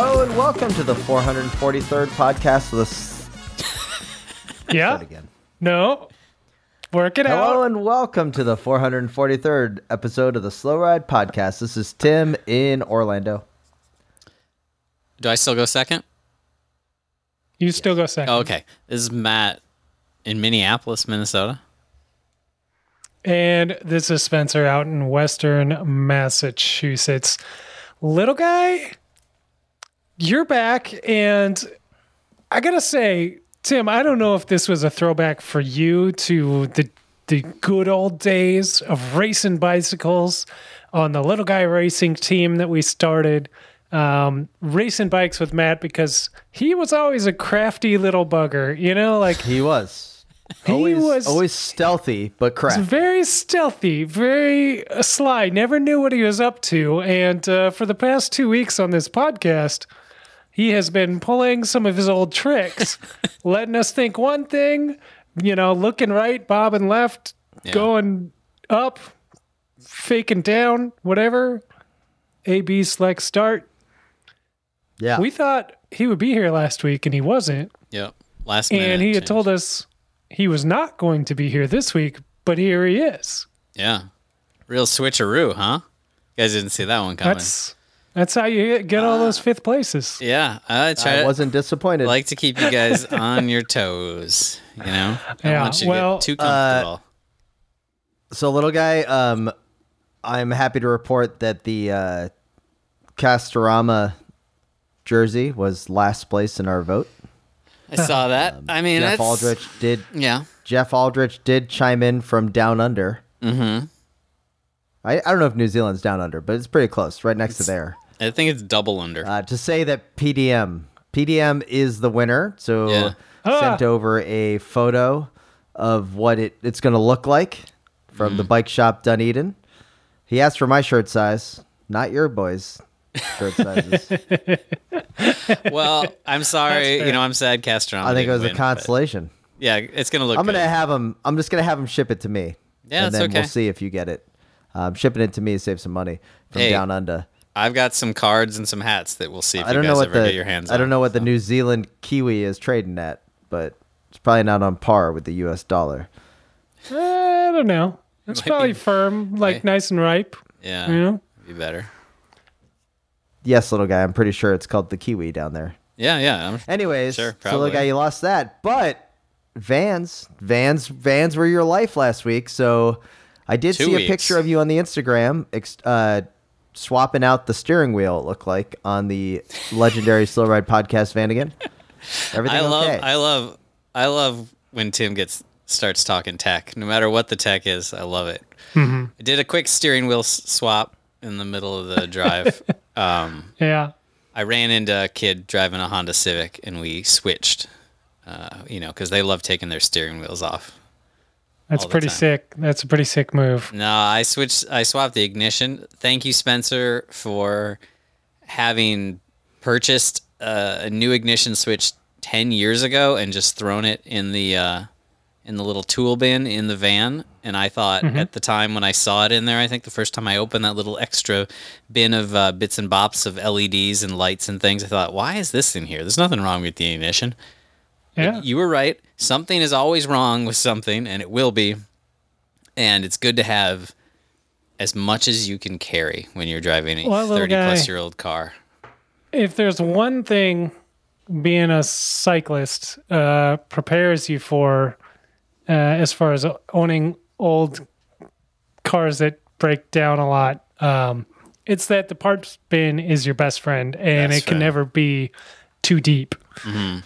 Hello and welcome to the 443rd podcast of the. S- Yeah. Start again. No. Work it Hello out. and welcome to the 443rd episode of the Slow Ride podcast. This is Tim in Orlando. Do I still go second? You still go second. Oh, okay. This is Matt in Minneapolis, Minnesota. And this is Spencer out in Western Massachusetts. Little guy, you're back. And I got to say, Tim, I don't know if this was a throwback for you to the, the good old days of racing bicycles on the little guy racing team that we started. Um, racing bikes with Matt because he was always a crafty little bugger, you know, like He was He always was- always stealthy but crap. very stealthy, very sly. Never knew what he was up to. And uh, for the past two weeks on this podcast, he has been pulling some of his old tricks, letting us think one thing, you know, looking right, bobbing left, Yeah. going up, faking down, whatever. A, B, select, start. Yeah, We thought he would be here last week, and he wasn't. Yep. Last minute. And he had change. told us he was not going to be here this week, but here he is. Yeah. Real switcheroo, huh? You guys didn't see that one coming. That's that's how you get all those fifth places. yeah. I try I wasn't disappointed. like to keep you guys on your toes. You know? I Yeah, want you to well, get too uh, so, little guy, um, I'm happy to report that the uh, Castorama jersey was last place in our vote. I saw that. I mean, Jeff that's Aldrich did. Yeah. Jeff Aldrich did chime in from down under. Mm-hmm. I, I don't know if New Zealand's down under, but it's pretty close, right next to there. I think it's double under. Uh, to say that PDM PDM is the winner, so Yeah. sent Ah. over a photo of what it, it's going to look like from Mm. the bike shop Dunedin. He asked for my shirt size, not your boys' shirt sizes. well, I'm sorry. You know, I'm sad Castron. I think it was a win, but consolation. Yeah, it's gonna look. I'm gonna good. have him. I'm just gonna have him ship it to me. Yeah, and that's then okay. we'll see if you get it. Um, shipping it to me to save some money from Hey, down under. I've got some cards and some hats that we'll see if I don't you know what ever the get your hands on. I don't on. know what the New Zealand kiwi is trading at, but it's probably not on par with the U.S. dollar. Eh, I don't know. It's Might probably be- firm, like Might- nice and ripe. Yeah, You know? be better. Yes, little guy. I'm pretty sure it's called the kiwi down there. Yeah, yeah. I'm, Anyways, Sure, so little guy, you lost that, but Vans, Vans, Vans were your life last week. So I did Two see a picture of you on the Instagram, uh, swapping out the steering wheel. It looked like on the legendary Slow Ride podcast van again. Everything I love, okay? I love, I love when Tim gets starts talking tech. No matter what the tech is, I love it. Mm-hmm. I did a quick steering wheel s- swap in the middle of the drive. um, Yeah. I ran into a kid driving a Honda Civic, and we switched. Uh, you know, because they love taking their steering wheels off. That's pretty sick. That's a pretty sick move. No, I switched. I swapped the ignition. Thank you, Spencer, for having purchased uh, a new ignition switch ten years ago and just thrown it in the uh, in the little tool bin in the van. And I thought at the time when I saw it in there, I think the first time I opened that little extra bin of uh, bits and bops of LEDs and lights and things, I thought, why is this in here? There's nothing wrong with the ignition. Yeah. You were right. Something is always wrong with something, and it will be. And it's good to have as much as you can carry when you're driving a Well, little 30 plus guy. year old car. If there's one thing being a cyclist uh, prepares you for, uh, as far as owning old cars that break down a lot, um, it's that the parts bin is your best friend and Best it can friend. never be too deep.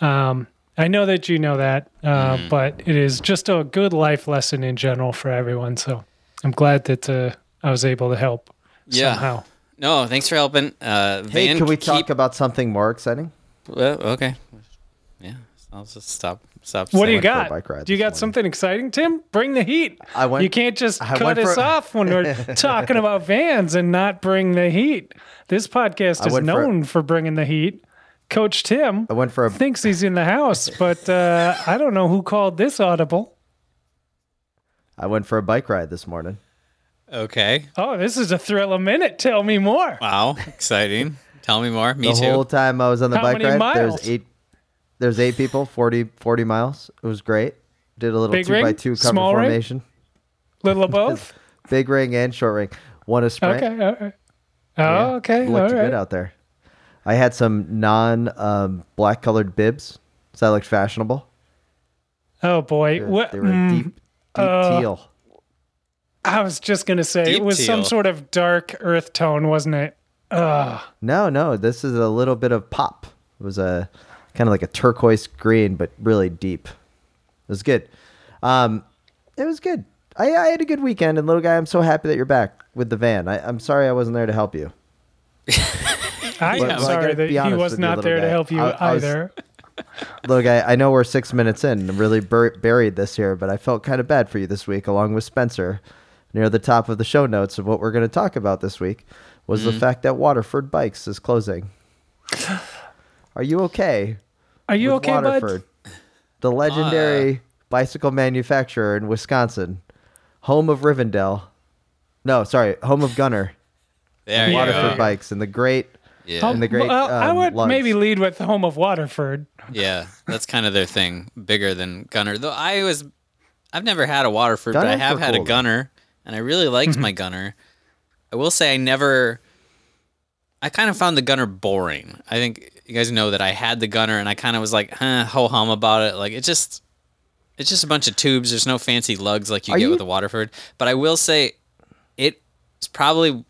Um, I know that you know that, uh, but it is just a good life lesson in general for everyone. So I'm glad that uh, I was able to help Yeah. somehow. No, thanks for helping. Uh, Hey, Van, can we keep- talk about something more exciting? Well, okay. Yeah, I'll just stop. Stop. What do you saying- went for a got? Do you got morning. something exciting, Tim? Bring the heat. I went- you can't just I cut us for- off when we're talking about vans and not bring the heat. This podcast I is went for- known for, bringing the heat. Coach Tim I went for a thinks he's in the house, but uh, I don't know who called this audible. I went for a bike ride this morning. Okay. Oh, this is a thrill a minute. Tell me more. Wow. Exciting. Tell me more. Me the too. whole time I was on the How bike ride, miles? there's eight there's eight people, 40, 40 miles. It was great. Did a little Big two by two cover Small ring? formation. Little of both. Big ring and short ring. One a sprint. okay. All right. Oh, okay. All Looked right. good out there. I had some non um, black colored bibs. So that looked fashionable. Oh boy. They were, What? they were mm, deep, deep uh, teal. I was just gonna say Deep it was some sort of dark earth tone, wasn't it? Ugh. No, no, this is a little bit of pop. It was a kind of like a turquoise green, but really deep. It was good. Um, it was good. I, I had a good weekend, and little guy, I'm so happy that you're back with the van. I, I'm sorry I wasn't there to help you. I Well, am I sorry that he was not little there to help you I- I was- either. Little guy, I know we're six minutes in, and really bur- buried this here, but I felt kind of bad for you this week, along with Spencer. Near the top of the show notes of what we're going to talk about this week was Mm-hmm. the fact that Waterford Bikes is closing. Are you okay? Are you okay, Waterford, the legendary bicycle manufacturer in Wisconsin, home of Rivendell. No, sorry, home of Gunnar. There you Waterford go. Bikes and the great Yeah. and the great. well, I um, would lugs. maybe lead with the home of Waterford. Yeah, that's kind of their thing. Bigger than Gunnar. Though I was, I've never had a Waterford, but I have had cool, a though. Gunnar, and I really liked my Gunnar. I will say I never. I kind of found the Gunnar boring. I think you guys know that I had the Gunnar, and I kind of was like, huh, ho hum about it. Like it just, it's just a bunch of tubes. There's no fancy lugs like you Are get you- with a Waterford. But I will say, it's probably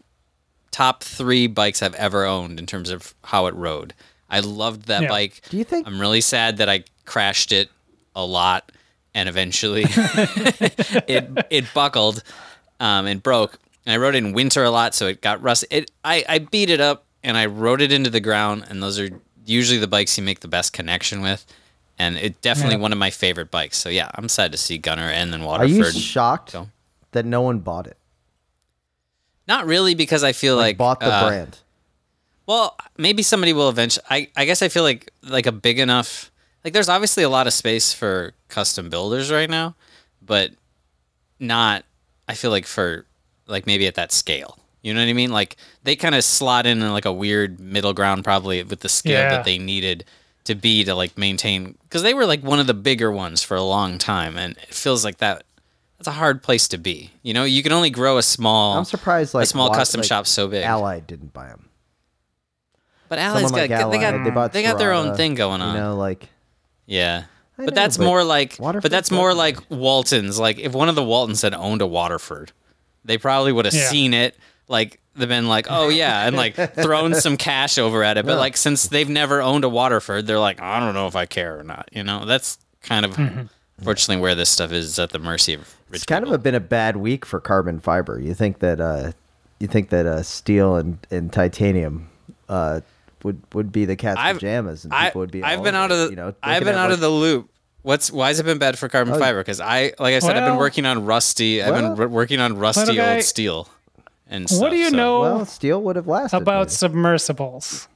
top three bikes I've ever owned in terms of how it rode. I loved that Yeah. bike. Do you think- I'm really sad that I crashed it a lot and eventually it it buckled um, and broke. And I rode it in winter a lot, so it got rusty. It I, I beat it up and I rode it into the ground, and those are usually the bikes you make the best connection with. And it definitely Yeah. one of my favorite bikes. So yeah, I'm sad to see Gunnar and then Waterford. Are Waterford. you shocked So- that no one bought it? Not really, because I feel like, bought the uh, brand. Well, maybe somebody will eventually. I, I guess I feel like like a big enough. Like there's obviously a lot of space for custom builders right now, but not. I feel like for like maybe at that scale. You know what I mean? Like they kind of slot in in like a weird middle ground, probably with the scale Yeah. that they needed to be to like maintain. Because they were like one of the bigger ones for a long time, and it feels like that. That's a hard place to be. You know, you can only grow a small. I'm surprised like a small Wa- custom like, shop so big. Allied didn't buy them. But Allied's Someone got, like they got they, bought they got their own thing going on. You know, like Yeah. I But know, that's but more like Waterford's but that's more Waterford. like Waltons. Like if one of the Waltons had owned a Waterford, they probably would have Yeah. seen it. Like they've been like, oh yeah, and like thrown some cash over at it. But Yeah. like since they've never owned a Waterford, they're like, I don't know if I care or not. You know, that's kind of mm-hmm. Fortunately where this stuff is at the mercy of rich it's kind people. of a, been a bad week for carbon fiber. You think that uh, you think that uh, steel and, and titanium uh, would would be the cat's I've- pajamas, and I, people would be. I've been out of the you know. I've been out like- of the loop. What's why has it been bad for carbon Oh. fiber? Because I like I said, I've been working on rusty. I've been r- working on rusty guy, old steel. And what do you so- know Well, steel would have lasted. about maybe. submersibles?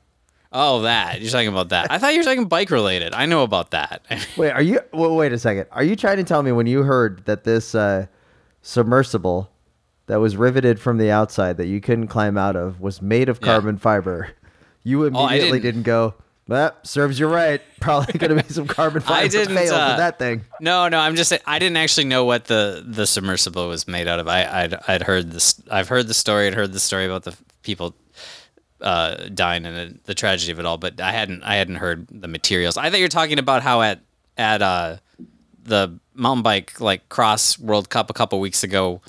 Oh, that you're talking about that. I thought you were talking bike related. I know about that. Wait, are you? Well, wait a second. Are you trying to tell me when you heard that this uh, submersible that was riveted from the outside that you couldn't climb out of was made of Yeah. Oh, carbon fiber, you immediately didn't- didn't. go. Well, serves you right. Probably going to be some carbon fiber I didn't, uh, with that thing. no, no, I'm just I didn't actually know what the the submersible was made out of. I I'd, I'd heard this. I've heard the story. I'd heard the story about the people uh, dying and the, the tragedy of it all, but I hadn't I hadn't heard the materials. I thought you were talking about how at at uh, the mountain bike like cross World Cup a couple weeks ago,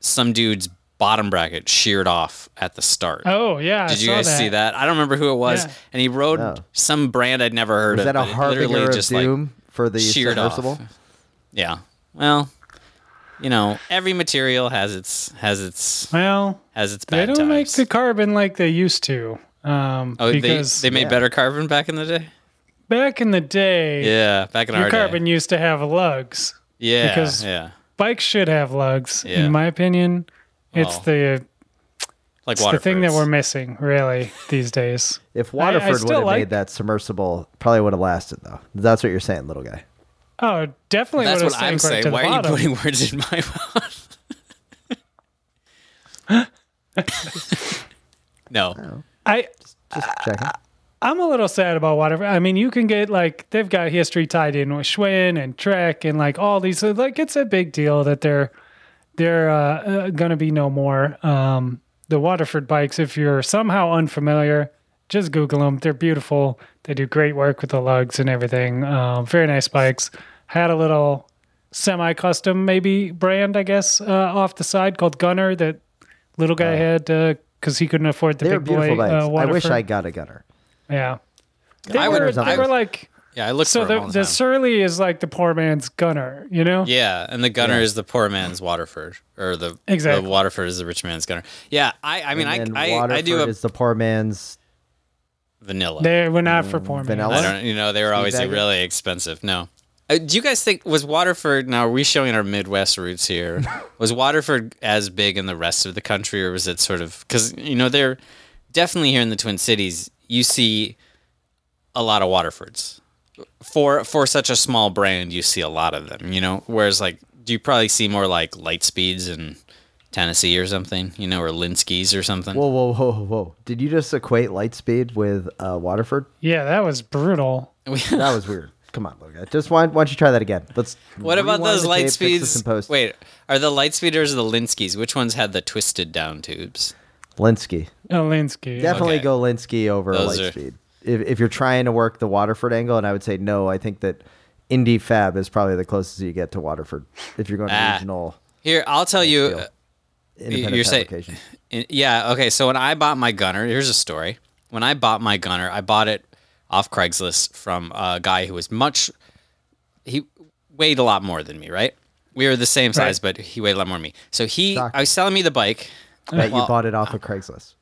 some dude's bottom bracket sheared off at the start. Oh yeah, I Did you saw guys see that? I don't remember who it was, Yeah. and he rode Oh. some brand I'd never heard Was of. that a but literally harbinger of just like doom for the sheared submersible? off. Yeah. Well, you know, every material has its has its Well, has its they don't make the carbon like they used to. Um, oh, they, because they made Yeah. better carbon back in the day. back in the day, Yeah, back in your our carbon day. used to have lugs. Yeah, because- yeah, Bikes should have lugs, Yeah. in my opinion. It's Oh, the like it's the thing that we're missing, really, these days. If I- I Waterford would have like- made that submersible, probably would have lasted though. That's what you're saying, little guy. Oh, definitely. That's what I'm saying. Why are you putting words in my mouth? no. I Just checking. I'm a little sad about Waterford. I mean, you can get like they've got history tied in with Schwinn and Trek and like all these. so, Like it's a big deal that they're they're uh, uh, going to be no more. Um, the Waterford bikes. If you're somehow unfamiliar, just Google them. They're beautiful. They do great work with the lugs and everything. Um, very nice bikes. Had a little semi-custom maybe brand, I guess, uh, off the side called Gunnar that little guy had because he couldn't afford the They were big beautiful boy. Uh, I wish I got a Gunnar. Yeah. They I were, would- they I- were like Yeah, I look so for the them all the, the. Surly is like the poor man's Gunnar, you know? Yeah, and the Gunnar is the poor man's Waterford, or the Exactly. the Waterford is the rich man's Gunnar. Yeah, I I mean and I, I I do a Waterford is the poor man's. vanilla. They were not for poor vanilla? man. I don't you know they were always Speedwagon? really expensive. No. Uh, do you guys think was Waterford? Now are we showing our Midwest roots here? was Waterford as big in the rest of the country, or was it sort of because you know they're definitely here in the Twin Cities? You see a lot of Waterfords for for such a small brand. You see a lot of them. You know, whereas like do you probably see more like Litespeeds in Tennessee or something? You know, or Lynskeys or something. Whoa, whoa, whoa, whoa! Did you just equate Litespeed with uh, Waterford? Yeah, that was brutal. That was weird. Come on, little guy. Just why, why don't you try that again? Let's. What about those the light tape, speeds? post. Wait, are the light speeders or the Lynskeys? Which ones had the twisted down tubes? Lynskey. Olinsky. Definitely Okay. go Lynskey over Those are- Litespeed. If, if you're trying to work the Waterford angle, and I would say no, I think that Indy Fab is probably the closest you get to Waterford. If you're going to Ah. regional Here, I'll tell you. feel. uh, independent you're saying- fabrication. yeah, okay. So when I bought my Gunnar, here's a story. When I bought my Gunnar, I bought it off Craigslist from a guy who was much. He weighed a lot more than me, right? We were the same size, but he weighed a lot more than me. So he, Shocker. I was selling me the bike. Bet Well, you bought it off of Craigslist.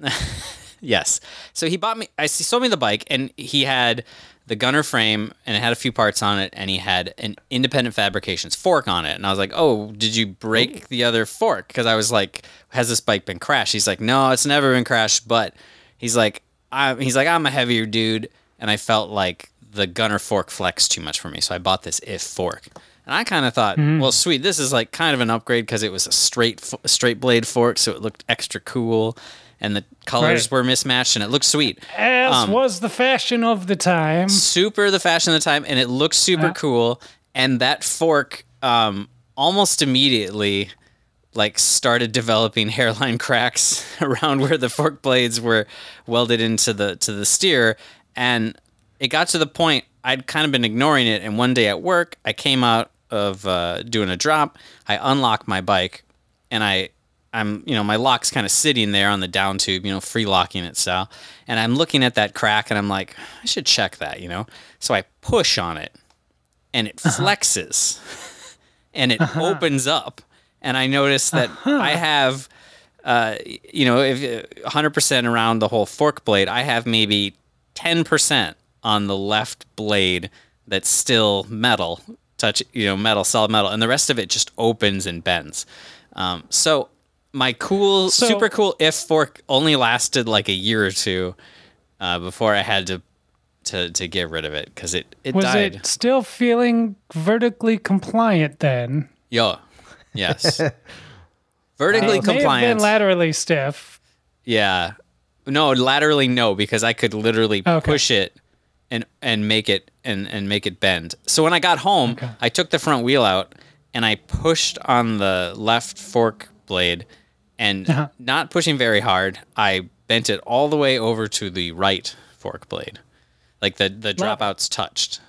Yes. So he bought me. I he sold me the bike, and he had the Gunnar frame, and it had a few parts on it, and he had an independent fabrications fork on it. And I was like, "Oh, did you break the other fork?" Because I was like, "Has this bike been crashed?" He's like, "No, it's never been crashed." But he's like, I, "He's like, I'm a heavier dude, and I felt like the Gunnar fork flexed too much for me, so I bought this if fork." And I kind of thought, well, sweet, this is like kind of an upgrade because it was a straight straight blade fork, so it looked extra cool, and the colors Right. were mismatched, and it looked sweet. As Um, was the fashion of the time. super the fashion of the time, and it looked super Yeah. cool. And that fork, um, almost immediately, like started developing hairline cracks around where the fork blades were welded into the to the steer, and it got to the point I'd kind of been ignoring it. And one day at work, I came out of uh, doing a drop. I unlocked my bike, and I I'm, you know, my lock's kind of sitting there on the down tube, you know, free locking it style. And I'm looking at that crack and I'm like, I should check that, you know? So I push on it and it flexes and it opens up. And I notice that I have, uh, you know, if 100% around the whole fork blade, I have maybe 10% on the left blade that's still metal, touch, you know, metal, solid metal. And the rest of it just opens and bends. Um, so my cool, So- super cool if fork only lasted like a year or two uh, before I had to to to get rid of it because it it Was died. it still feeling vertically compliant then? Yo, yes, vertically It may have compliant. been laterally stiff. yeah, no, laterally no because I could literally Okay. push it and and make it and and make it bend. So when I got home, Okay. I took the front wheel out and I pushed on the left fork blade and Uh-huh. not pushing very hard, I bent it all the way over to the right fork blade. Like the the dropouts touched.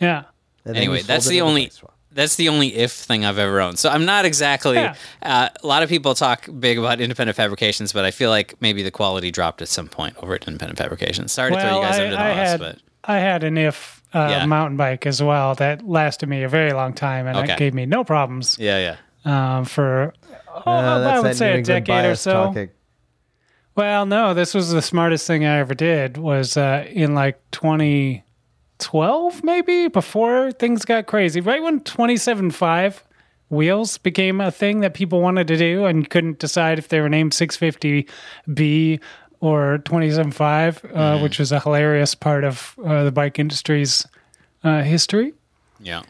Yeah. And then you anyway, that's the only price swap. That's the only if thing I've ever owned. So I'm not exactly. Yeah. Uh, a lot of people talk big about independent fabrications, but I feel like maybe the quality dropped at some point over at independent fabrications. Sorry to throw you guys I, under the I bus, had but I had an if uh, Yeah. mountain bike as well that lasted me a very long time, and Okay. it gave me no problems Yeah, yeah. um, for oh, Uh, I would say a decade or so. talking. Well, no, this was the smartest thing I ever did. Was uh, in like 2012, maybe before things got crazy. Right when 27.5 wheels became a thing that people wanted to do and couldn't decide if they were named 650B or 27.5, uh, which was a hilarious part of uh, the bike industry's uh, history. Yeah.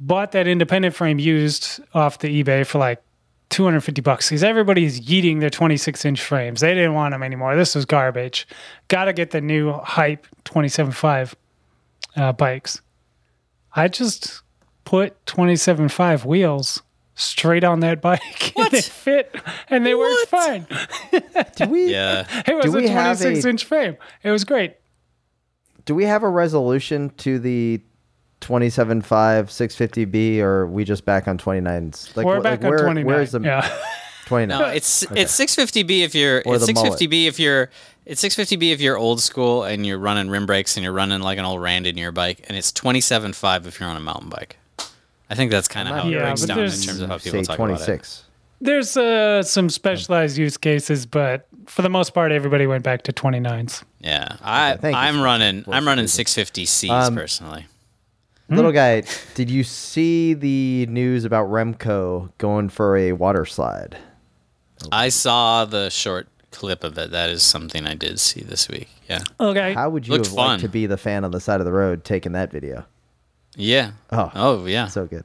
Bought that independent frame used off the eBay for like 250 bucks because everybody's yeeting their 26 inch frames. They didn't want them anymore. This was garbage. Got to get the new hype 27.5 uh, bikes. I just put 27.5 wheels straight on that bike and they fit and they worked fine. Do we Yeah. It was Do a 26 a- inch frame. It was great. do we have a resolution to the 27.5 650B or are we just back on 29s? Like We're wh- back like, on 29. Where's the yeah. 29? No, it's it's 650B if you're Or it's the 650B if you're it's 650B if you're old school and you're running rim brakes and you're running like an old randonneur bike, and it's 27.5 if you're on a mountain bike. I think that's kind of how it Yeah, breaks but down in there's- terms of how people say talk about it. 26. There's uh, some specialized use cases, but for the most part, everybody went back to 29s. Yeah, I thank you I'm running for I'm running 650Cs Um, personally. Little guy, did you see the news about Remco going for a water slide? I saw the short clip of it. That is something I did see this week. Yeah, Okay. How would you Looked have fun. liked to be the fan on the side of the road taking that video? yeah. Oh. oh yeah, So good.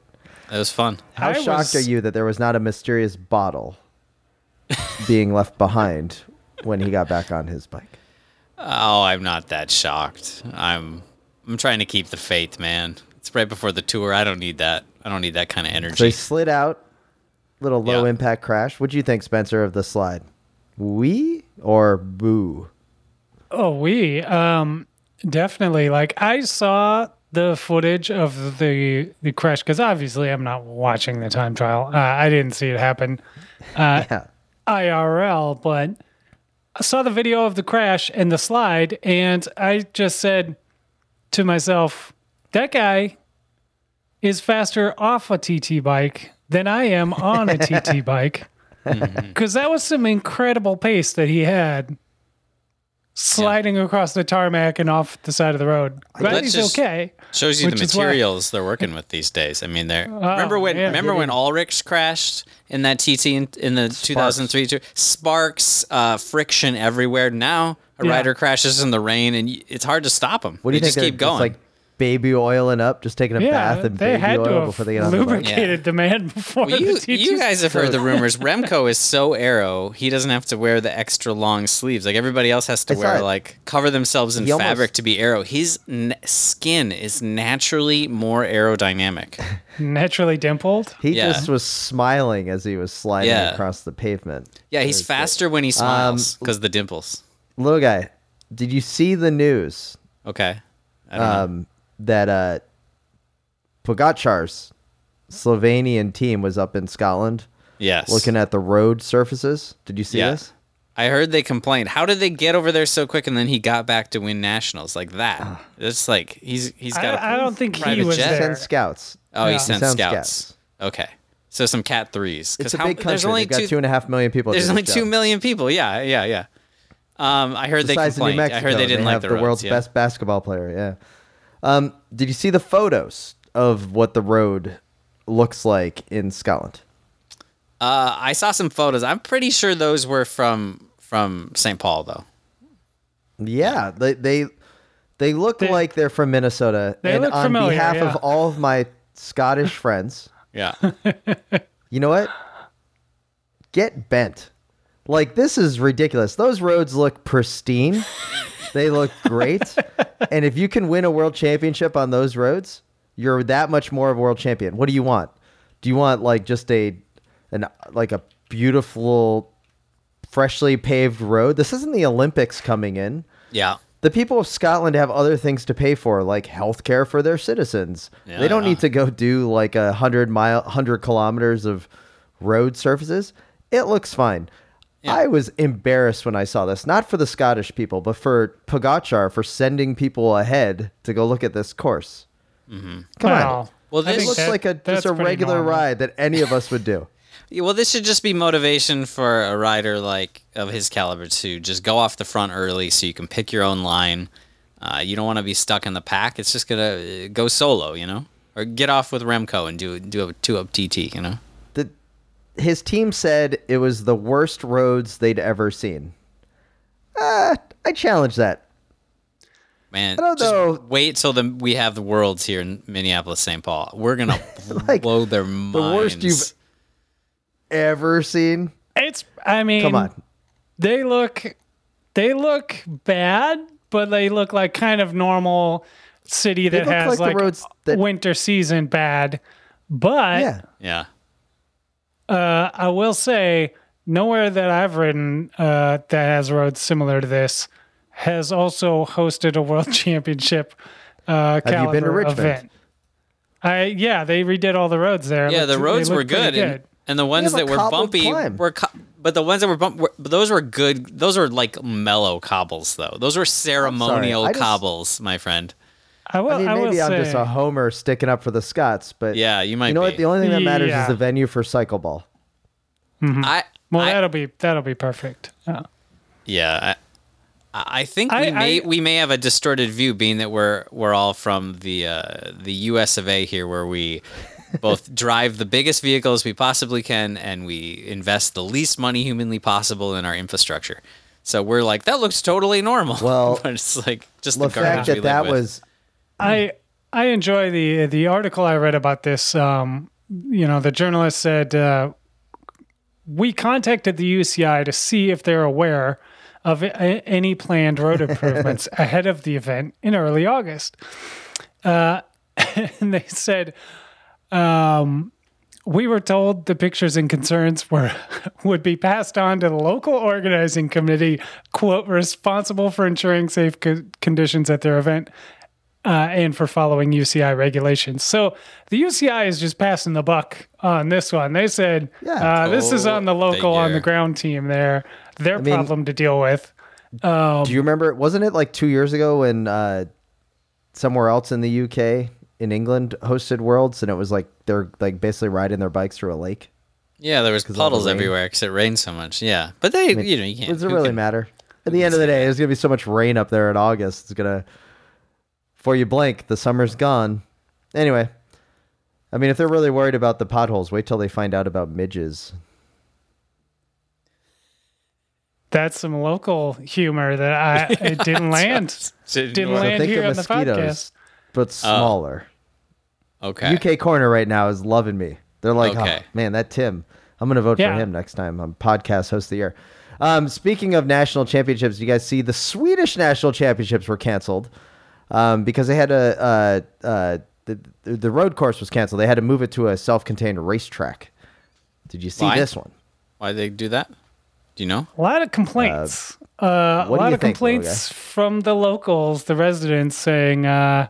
that was fun. How I shocked was- are you that there was not a mysterious bottle being left behind when he got back on his bike? Oh, I'm not that shocked. I'm I'm trying to keep the faith, man. It's right before the tour. I don't need that. I don't need that kind of energy. So he slid out, little low Yeah. impact crash. What do you think, Spencer, of the slide? We or boo? Oh, we um definitely like I saw the footage of the the crash because obviously I'm not watching the time trial. Uh, I didn't see it happen Yeah. IRL, but I saw the video of the crash and the slide, and I just said to myself, "That guy is faster off a TT bike than I am on a TT bike." Because that was some incredible pace that he had sliding across the tarmac and off the side of the road. Glad Let's he's just- okay. Shows you the is why- materials they're working with these days. I mean, they're remember when yeah. remember when Ullrich crashed in that TT in, in the 2003 tour? Sparks, uh, friction everywhere. Now a Yeah. rider crashes in the rain, and it's hard to stop them. What do you they think? just keep going. like baby oiling up, just taking a Yeah, bath and they baby had oil have before they get on the bike. lubricated the man before Well, you, TT. you guys have heard the rumors. Remco is so aero, he doesn't have to wear the extra long sleeves. Like everybody else has to I saw wear, it. like cover themselves in He almost- fabric to be aero. His n- skin is naturally more aerodynamic. naturally dimpled. He Yeah. just was smiling as he was sliding Yeah. across the pavement. Yeah, he's faster when he smiles because the dimples. Little guy, did you see the news Okay, I don't know. um, that uh, Pogacar's Slovenian team was up in Scotland Yes, looking at the road surfaces? Did you see Yeah. this? I heard they complained. How did they get over there so quick, and then he got back to win nationals like that? It's like he's he's got. a I, I don't think he private was jet. there. Send scouts. Oh, he Yeah. sent scouts. scouts. Okay, so some cat threes. It's a how- big country. There's only They've got two. two and a half million people. there's only this two job. million people. Yeah, yeah, yeah. Um, I heard the they size New complained. Mexico. I heard they didn't like have the, the, roads, world's yeah. best basketball player. Yeah. Um, did you see the photos of what the road looks like in Scotland? Uh, I saw some photos. I'm pretty sure those were from from St. Paul though. Yeah, they they they look They- like they're from Minnesota. They and look on familiar, behalf yeah. of all of my Scottish friends, Yeah. you know what? Get bent. Like this is ridiculous. Those roads look pristine. they look great. and if you can win a world championship on those roads, you're that much more of a world champion. What do you want? Do you want like just a an like a beautiful freshly paved road? This isn't the Olympics coming in. yeah. The people of Scotland have other things to pay for, like healthcare for their citizens. Yeah, they don't yeah. need to go do like a hundred mile, hundred kilometers of road surfaces. It looks fine. Yeah. I was embarrassed when I saw this, not for the Scottish people, but for Pogacar for sending people ahead to go look at this course. Mm-hmm. Come on. Well, Well, this It looks that- like a just a regular normal. ride that any of us would do. Yeah, well, this should just be motivation for a rider like of his caliber to just go off the front early, so you can pick your own line. Uh, you don't want to be stuck in the pack. It's just gonna uh, go solo, you know, or get off with Remco and do do a two up TT, you know. The his team said it was the worst roads they'd ever seen. Uh, I challenge that. Man, I don't just know. wait till the we have the worlds here in Minneapolis, St. Paul. We're gonna Like, blow their minds. The worst you've ever seen. It's. I mean, Come on. they look they look bad, but they look like kind of normal city that has like the like, roads that- winter season bad. But Yeah. Yeah, uh, I will say nowhere that I've ridden uh, that has roads similar to this has also hosted a world championship uh, Have you been to Richmond? event. I yeah, they redid all the roads there. Yeah. looked- The roads were looked pretty good, and, and the ones that were bumpy climb. were. Co- but the ones that were bumpy, were, but those were good. Those were like mellow cobbles, though. Those were ceremonial I just- cobbles, my friend. I will. I mean, I will maybe I'm just a homer sticking up for the Scots, but Yeah, you might You know be. what? The only thing that matters Yeah. is the venue for cycle ball. I Well, I- that'll be that'll be perfect. Uh, Yeah, I, I think I- we may I- we may have a distorted view, being that we're we're all from the uh, the U.S. of A. here, where we both drive the biggest vehicles we possibly can, and we invest the least money humanly possible in our infrastructure. So we're like, that looks totally normal. Well, but it's like just The the garbage fact we that live that with. was I I enjoy the the article I read about this. Um, you know, the journalist said uh, we contacted the UCI to see if they're aware of a- any planned road improvements ahead of the event in early August. Uh, and they said, um, we were told the pictures and concerns were would be passed on to the local organizing committee, quote, responsible for ensuring safe co- conditions at their event uh, and for following UCI regulations. So the UCI is just passing the buck on this one. They said, Yeah. uh, this is on the local, on the ground team there, their mean- problem to deal with. Do you remember? Wasn't it like two years ago when uh, somewhere else in the UK, in England, hosted Worlds, and it was like they're like basically riding their bikes through a lake. yeah, there was all the puddles everywhere because it rained so much. Yeah, but they, you know, you can't. Does it really can- matter? At the end of the day, there's gonna be so much rain up there in August. It's gonna, before you blink, the summer's gone. Anyway, I mean, if they're really worried about the potholes, wait till they find out about midges. That's some local humor that I it didn't land. Didn't Didn't work. land think here of on the mosquitoes, podcast. but smaller. Okay. UK corner right now is loving me. They're like, Okay. oh man, that Tim. I'm gonna vote Yeah. for him next time. I'm podcast host of the year. Um, speaking of national championships, you guys see the Swedish national championships were canceled um, because they had a uh, uh, the the road course was canceled. They had to move it to a self-contained racetrack. Did you see Why? this one? Why they do that? Do you know? A lot of complaints. Uh, a what do lot you of think, little complaints from the locals, the residents, saying uh,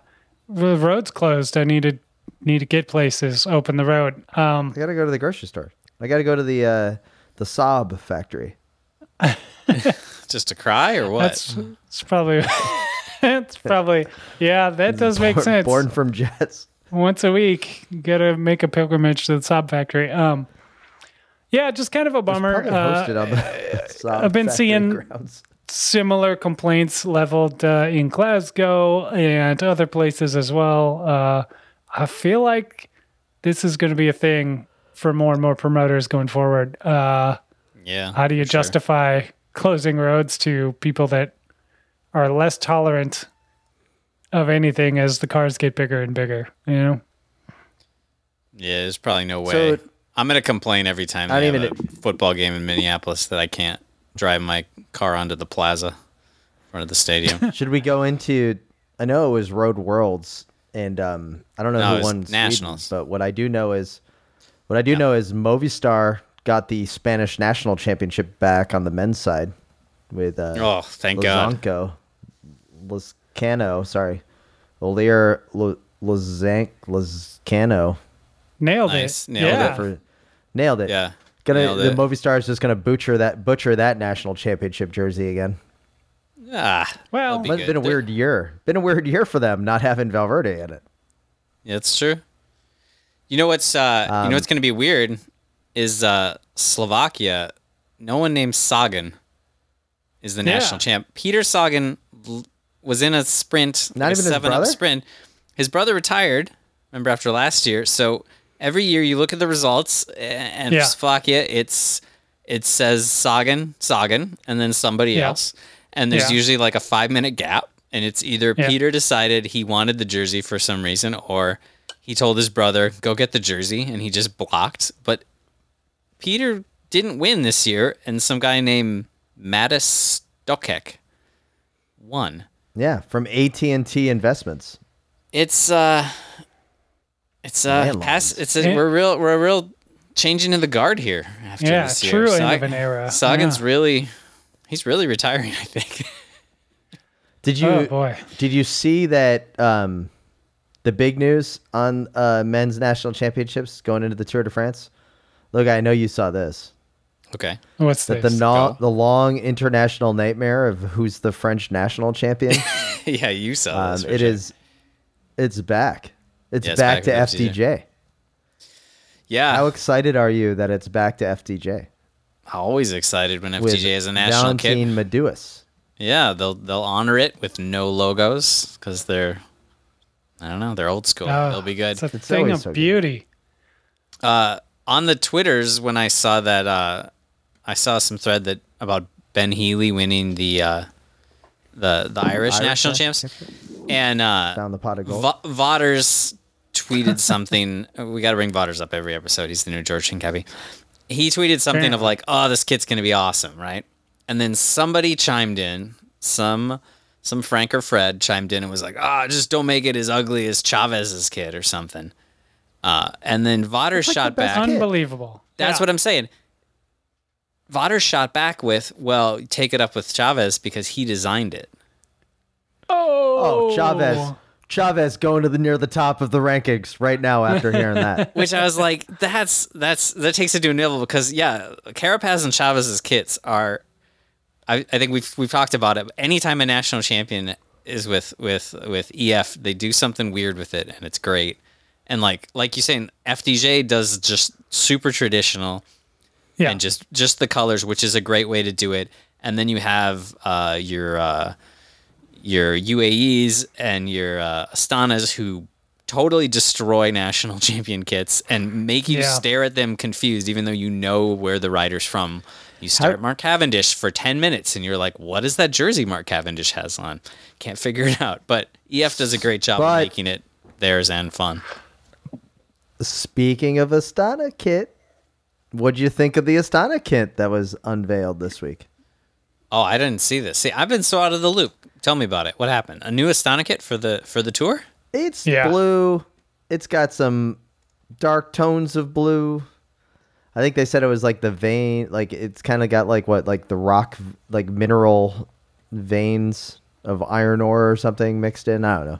the road's closed. I need to need to get places. Open the road. Um, I gotta go to the grocery store. I gotta go to the uh, the Saab factory. Just to cry or what? that's it's probably it's probably yeah. That does make sense. Born from jets. Once a week, you gotta make a pilgrimage to the Saab factory. Um, yeah, just kind of a bummer. Probably Uh, on the Saab I've been factory seeing- grounds. similar complaints leveled uh, in Glasgow and other places as well. Uh, I feel like this is going to be a thing for more and more promoters going forward. Uh, yeah. how do you for sure. justify closing roads to people that are less tolerant of anything as the cars get bigger and bigger? You know, Yeah, there's probably no way. So- I'm gonna complain every time I they don't have a football game in Minneapolis that I can't drive my car onto the plaza in front of the stadium. Should we go into? I know it was Road Worlds, and um, I don't know No, it who was won Sweden, Nationals. but what I do know is, what I do know is Movistar got the Spanish national championship back on the men's side with uh, oh, thank God. Lozanco, Lozcano, sorry, Olier Lo- Lozank Lozcano. nailed Nice, it. nailed yeah. it. For, nailed it. Yeah. gonna Nailed the it. Movistar is just gonna butcher that butcher that national championship jersey again. Ah, Well, be it's been a weird year. Been a weird year for them not having Valverde in it. Yeah, it's true. You know what's uh, you Um, know what's going to be weird is uh, Slovakia. No one named Sagan is the Yeah. national champ. Peter Sagan l- was in a sprint, Not like a even his seven up sprint. His brother retired. Remember after last year, so every year you look at the results, a- and Yeah. Slovakia, it's it says Sagan, Sagan, and then somebody Yeah. else, and there's Yeah. usually like a five minute gap, and it's either Yeah. Peter decided he wanted the jersey for some reason, or he told his brother go get the jersey, and he just blocked. But Peter didn't win this year, and some guy named Matus Stocek won. Yeah, from AT and T Investments. It's uh, it's uh, pass. It's a, Yeah. we're real, we're a real changing of the guard here after Yeah, this year. true end of an era. Sagan's Yeah. really, he's really retiring. I think. Did you oh boy. did you see that um, the big news on uh, men's national championships going into the Tour de France? Look, I know you saw this. Okay. What's That this? the no- the long international nightmare of who's the French national champion. yeah, you saw um, this. for it sure. is, it's back. It's Yeah, it's back, back to with FDJ. Yeah, How excited are you that it's back to FDJ always excited when with FDJ is a national kid. Valentin Madouas? Yeah, they'll they'll honor it with no logos because they're, I don't know, they're old school. Oh, They'll be good. It's a It's thing of so good. beauty. on the twitters when I saw that uh, I saw some thread that about Ben Healy winning the uh, the the Irish, Irish national national champs, and uh, Found the pot of gold. Va- Vaughters tweeted something. we got to bring Vaughters up every episode. He's the new George Hincapie. He tweeted something of like, "Oh, this kid's gonna be awesome," right? And then somebody chimed in, some some Frank or Fred chimed in and was like, "Ah, just don't make it as ugly as Chaves's kid or something." Uh, and then Vaughters like shot best back. kid. Unbelievable. That's Yeah. what I'm saying. Vaughters shot back with, "Well, take it up with Chaves because he designed it." Oh, oh, Chaves. Chaves going to the near the top of the rankings right now after hearing that. Which I was like, that's that's that takes it to a new level because yeah, Carapaz and Chaves's kits are. I, I think we've we've talked about it. Anytime a national champion is with with with EF, they do something weird with it, and it's great. And like like you saying, FDJ does just super traditional Yeah. and just just the colors, which is a great way to do it. And then you have uh, your uh, your UAEs and your uh, Astanas who totally destroy national champion kits and make you Yeah. stare at them confused, even though you know where the rider's from. You stare How- at Mark Cavendish for ten minutes, and you're like, "What is that jersey Mark Cavendish has on?" Can't figure it out. But EF does a great job But- of making it theirs and fun. Speaking of Astana kit, what'd you think of the Astana kit that was unveiled this week? Oh, I didn't see this. See, I've been so out of the loop. Tell me about it. What happened? A new Astana kit for the for the tour? It's Yeah. blue. It's got some dark tones of blue. I think they said it was like the vein, like it's kind of got like what, like the rock, like mineral veins of iron ore or something mixed in. I don't know.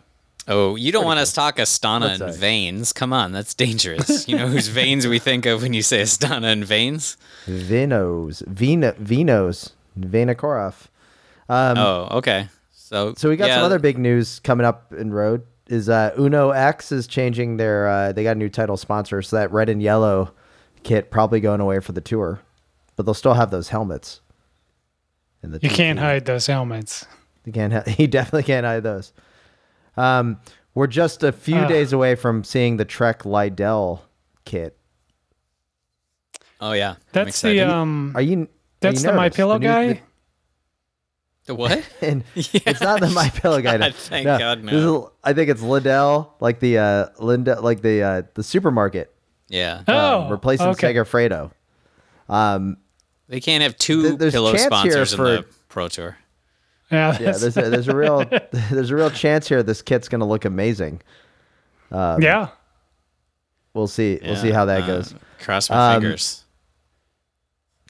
Oh, you don't want us to talk Astana What's and that? veins? Come on, that's dangerous. you know whose veins we think of when you say Astana and veins? Vinos, Vina, Vinos, Vinokurov. oh, okay. So Um, So we got yeah, some other big news coming up in road. Is uh, Uno X is changing their? Uh, they got a new title sponsor, so that red and yellow kit probably going away for the tour, but they'll still have those helmets. In the You TT. can't hide those helmets. You can't. Ha- you definitely can't hide those. Um, we're just a few Ah. days away from seeing the Trek Lydell kit. Oh yeah, That's the um. Are you? are That's you the My? Pillow The new- guy. The what? and it's not the My Pillow guy. God, thank God, This is- I think it's Liddell, like the uh, Linda, like the uh, the supermarket. yeah, Oh, um, replacing okay. Segafredo. they can't have two Th- pillow chance here sponsors in for- the pro tour. Yeah, Yeah, there's a, there's a real there's a real chance here this kit's gonna look amazing. yeah. We'll see. We'll see how that uh, goes. Cross my Um, fingers.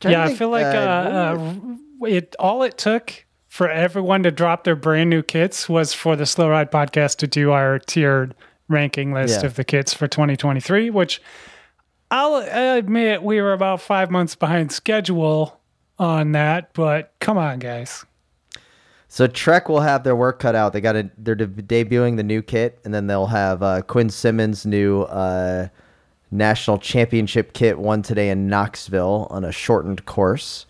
Trying to yeah, I feel like uh, uh, it all it took for everyone to drop their brand new kits was for the Slow Ride podcast to do our tiered ranking list Yeah. of the kits for 2023, which I'll admit we were about five months behind schedule on that, but come on, guys. So Trek will have their work cut out. They got a, they're de- debuting the new kit, and then they'll have uh, Quinn Simmons' new uh, national championship kit won today in Knoxville on a shortened course.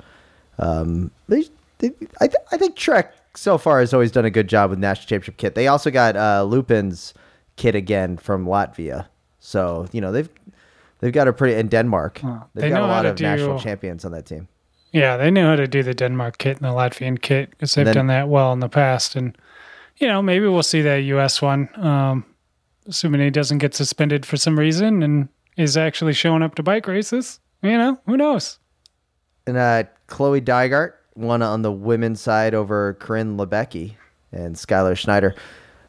Um, they, they, I, th- I think Trek so far has always done a good job with national championship kit. They also got uh, Lupin's kit again from Latvia, so you know they've they've got a pretty in Denmark. Well, they've they got a lot of national champions on that team. Yeah, they knew how to do the Denmark kit and the Latvian kit because they've Then- done that well in the past. And, you know, maybe we'll see that US one, um, assuming he doesn't get suspended for some reason and is actually showing up to bike races. You know, who knows? And uh, Chloe Dygert won on the women's side over Coryn Labecki and Skylar Schneider.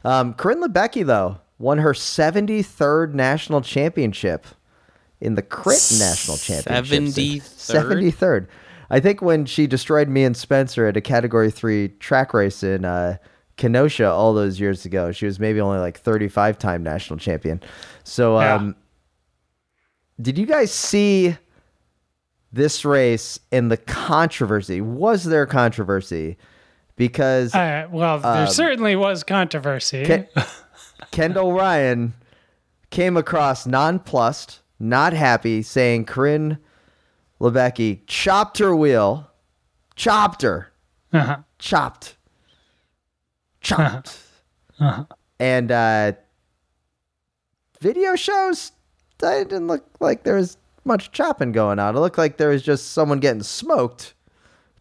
Um, Coryn Labecki, though, won her 73rd national championship in the Crit National Championship. 73rd? 73rd. I think when she destroyed me and Spencer at a Category 3 track race in uh, Kenosha all those years ago, she was maybe only like 35 time national champion. So, Yeah. um, did you guys see this race and the controversy? Was there controversy? Because Uh, well, there Um, certainly was controversy. Ken- Kendall Ryan came across nonplussed, not happy, saying Coryn Labecki chopped her wheel, chopped her, Uh-huh. chopped, chopped, and uh, video shows that didn't look like there was much chopping going on. It looked like there was just someone getting smoked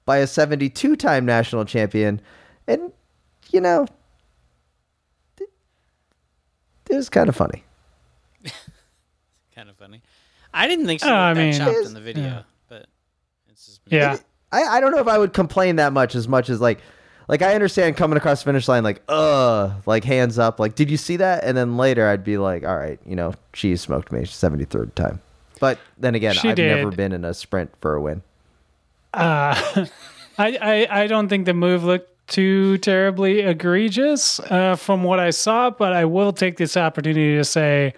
by a 72 time national champion. And, you know, it, it was kind of funny. Kind of funny. I didn't think she Oh, looked I that mean- chopped Is- in the video, yeah. But it's just yeah. I, I don't know if I would complain that much as much as like, like I understand coming across the finish line, like, uh, like hands up, like, did you see that? And then later I'd be like, all right, you know, she smoked me 73rd time. But then again, She I've never been in a sprint for a win. Uh, I, I I don't think the move looked too terribly egregious uh, from what I saw, but I will take this opportunity to say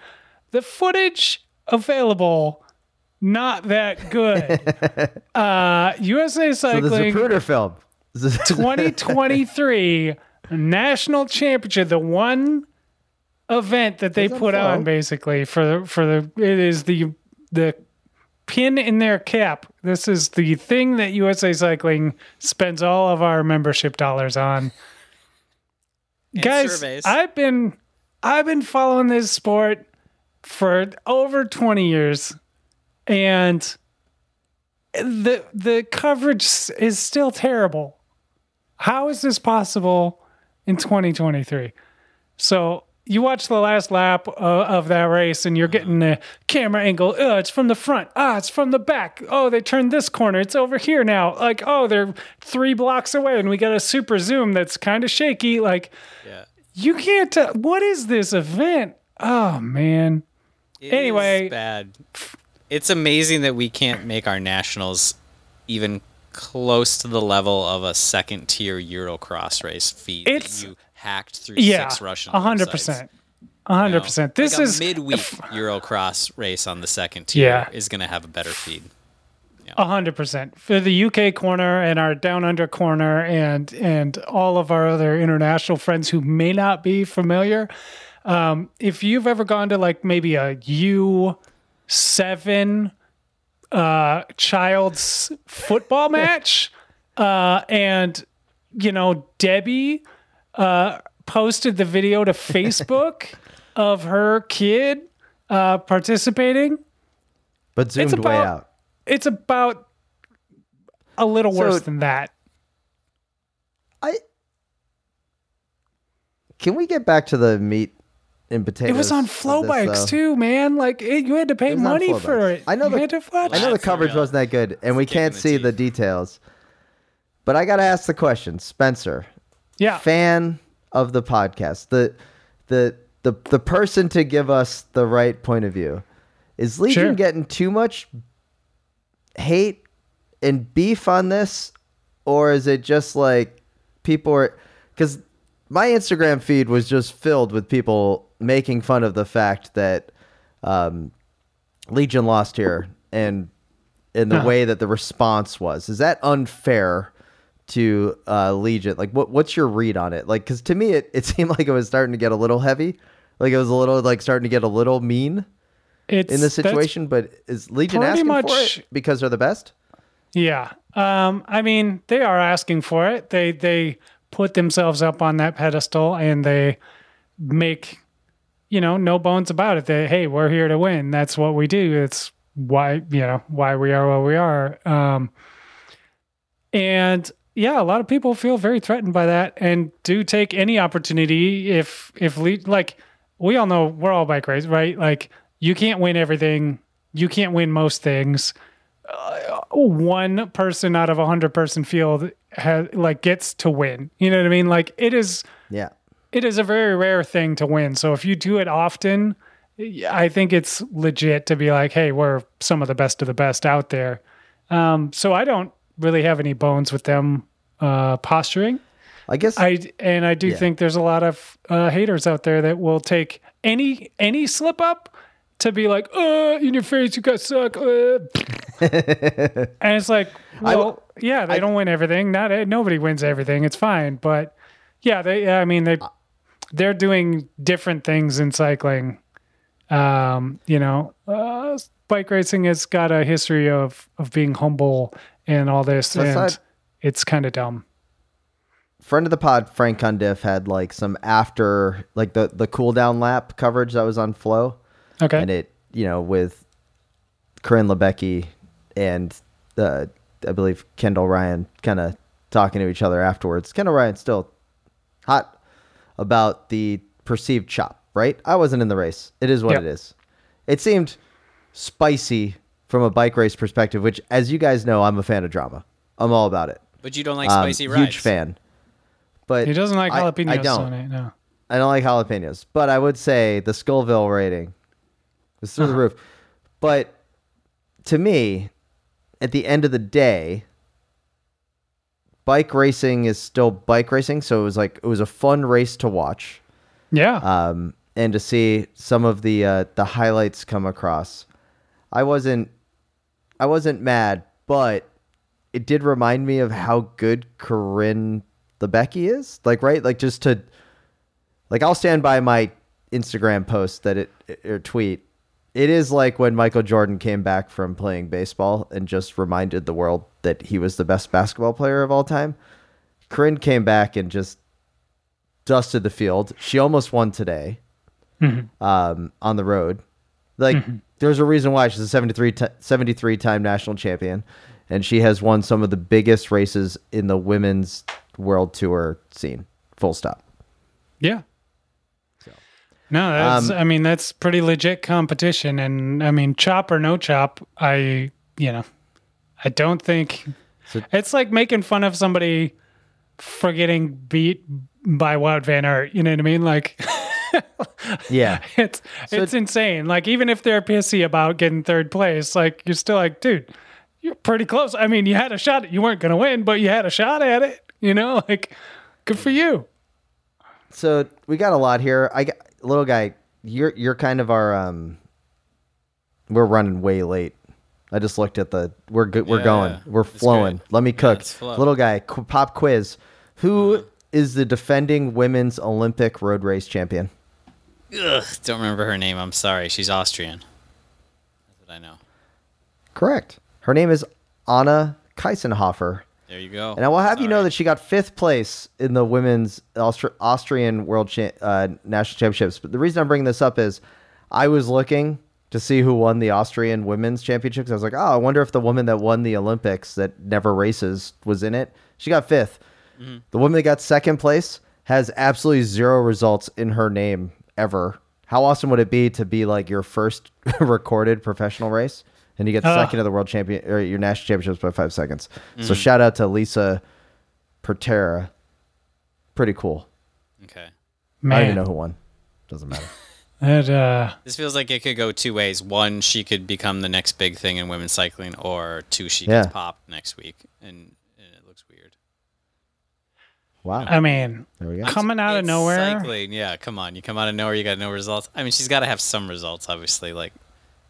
the footage available not that good. uh, USA So the Cycling Zapruder film. 2023 national championship, the one event that they Doesn't put flow. on basically for the for the it is the the pin in their cap. This is the thing that USA Cycling spends all of our membership dollars on. And Guys, surveys. I've been I've been following this sport for over 20 years and the the coverage is still terrible. How is this possible in 2023? So you watch the last lap uh, of that race and you're getting the camera angle. Oh, it's from the front. Ah, it's from the back. Oh, they turned this corner. It's over here now. Like, oh, they're three blocks away and we got a super zoom that's kind of shaky. Like, yeah. you can't tell. What is this event? Oh, man. It Anyway. bad. It's amazing that we can't make our nationals even close to the level of a second tier Eurocross race feed It's- you hacked through Yeah, six Russian a hundred percent. a hundred percent. This Like a is midweek Eurocross race on the second tier Yeah. is going to have a better feed. a hundred percent for the UK corner and our down under corner and and all of our other international friends who may not be familiar. Um, if you've ever gone to like maybe a U seven uh, child's football match, uh, and you know Debbie uh, posted the video to Facebook of her kid uh, participating. but zoomed way about- out. It's about a little worse So- than that. I can we get back to the meat and potatoes? It was on of uh, flow this, bikes though? too, man. Like it, you had to pay It was on money for bikes. it. I know you the- had to. I know the coverage real. wasn't that good, and we can't see the teeth. details. But I got to ask the question, Spencer, Yeah, fan of the podcast, the the the the person to give us the right point of view. Is Legion Sure. getting too much hate and beef on this, or is it just like people are? Because my Instagram feed was just filled with people making fun of the fact that um, Legion lost here, and in the Uh-huh. way that the response was, is that unfair to uh, Legion? Like, what what's your read on it? Like, because to me, it, it seemed like it was starting to get a little heavy, like it was a little like starting to get a little mean It's in this situation. But is Legion asking for it because they're the best? Yeah. Um, I mean, they are asking for it. They they put themselves up on that pedestal and they make you know, no bones about it that hey, we're here to win. That's what we do. It's why, you know, why we are what we are. Um and yeah, a lot of people feel very threatened by that and do take any opportunity if if le- like we all know we're all bike racers, right? Like you can't win everything. You can't win most things one person out of a hundred person field has like gets to win. You know what I mean? Like it is Yeah. It is a very rare thing to win. So if you do it often, I think it's legit to be like, hey, we're some of the best of the best out there. Um, so I don't really have any bones with them uh, posturing. I guess I and I do Yeah. think there's a lot of uh, haters out there that will take any any slip up to be like, "Uh, in your face, you got suck." Uh. and it's like, well, w- yeah, they don't win everything. Not nobody wins everything. It's fine, but yeah, they. I mean, they they're doing different things in cycling. Um, you know, uh, bike racing has got a history of of being humble and all this, and it's kind of dumb. friend of the pod, Frank Cundiff, had like some after like the the cool down lap coverage that was on Flow. Okay. and it you know with Coryn Labecki and uh, I believe Kendall Ryan kind of talking to each other afterwards. Kendall Ryan still hot about the perceived chop, right? I wasn't in the race. It is what Yep. it is. It seemed spicy from a bike race perspective, which, as you guys know, I'm a fan of drama. I'm all about it. But you don't like Um, spicy rides. huge fan. But He doesn't like jalapenos I don't. on it. No. I don't like jalapenos, but I would say the Scoville rating was through the roof. But to me, at the end of the day, bike racing is still bike racing. So it was like it was a fun race to watch, Yeah. um, and to see some of the uh, the highlights come across. I wasn't I wasn't mad, but it did remind me of how good Coryn Labecki is. Like right, like just to like I'll stand by my Instagram post that it or tweet. It is like when Michael Jordan came back from playing baseball and just reminded the world that he was the best basketball player of all time. Coryn came back and just dusted the field. She almost won today um, on the road. Like, there's a reason why she's a 73, ti 73 time national champion, and she has won some of the biggest races in the women's world tour scene. Full stop. yeah. No, that's. Um, I mean, that's pretty legit competition, and I mean, chop or no chop, I you know, I don't think So- it's like making fun of somebody for getting beat by Wout Van Aert. You know what I mean? Like. Yeah. it's it's insane. Like even if they're pissy about getting third place, like you're still like, dude, you're pretty close. I mean, you had a shot. You weren't gonna win, but you had a shot at it. You know, like good for you. so we got a lot here. I got little guy. You're you're kind of our um. We're running way late. I just looked at the. We're good. We're Yeah, going. yeah. We're flowing. Let me cook. let's little guy. Qu- pop quiz. Who is the defending women's Olympic road race champion? Ugh, don't remember her name. I'm sorry. She's Austrian. That's what I know. Correct. Her name is Anna Kiesenhofer. There you go. And I will have you know that she got fifth place in the women's Austri- Austrian World cha- uh, National Championships. But the reason I'm bringing this up is I was looking to see who won the Austrian Women's Championships. I was like, oh, I wonder if the woman that won the Olympics that never races was in it. She got 5th The woman that got second place has absolutely zero results in her name ever. How awesome would it be to be like your first recorded professional race and you get Ah. second of the world champion or your national championships by five seconds? So shout out to Lisa Pertera. Pretty cool. Okay. I don't even know who won. Doesn't matter. that uh, This feels like it could go two ways. One, she could become the next big thing in women's cycling, or two, she Yeah. gets popped next week, and, and it looks weird. Wow. I mean, There we go. coming out of nowhere. Cycling, yeah. Come on, you come out of nowhere, you got no results. I mean, she's got to have some results, obviously. Like,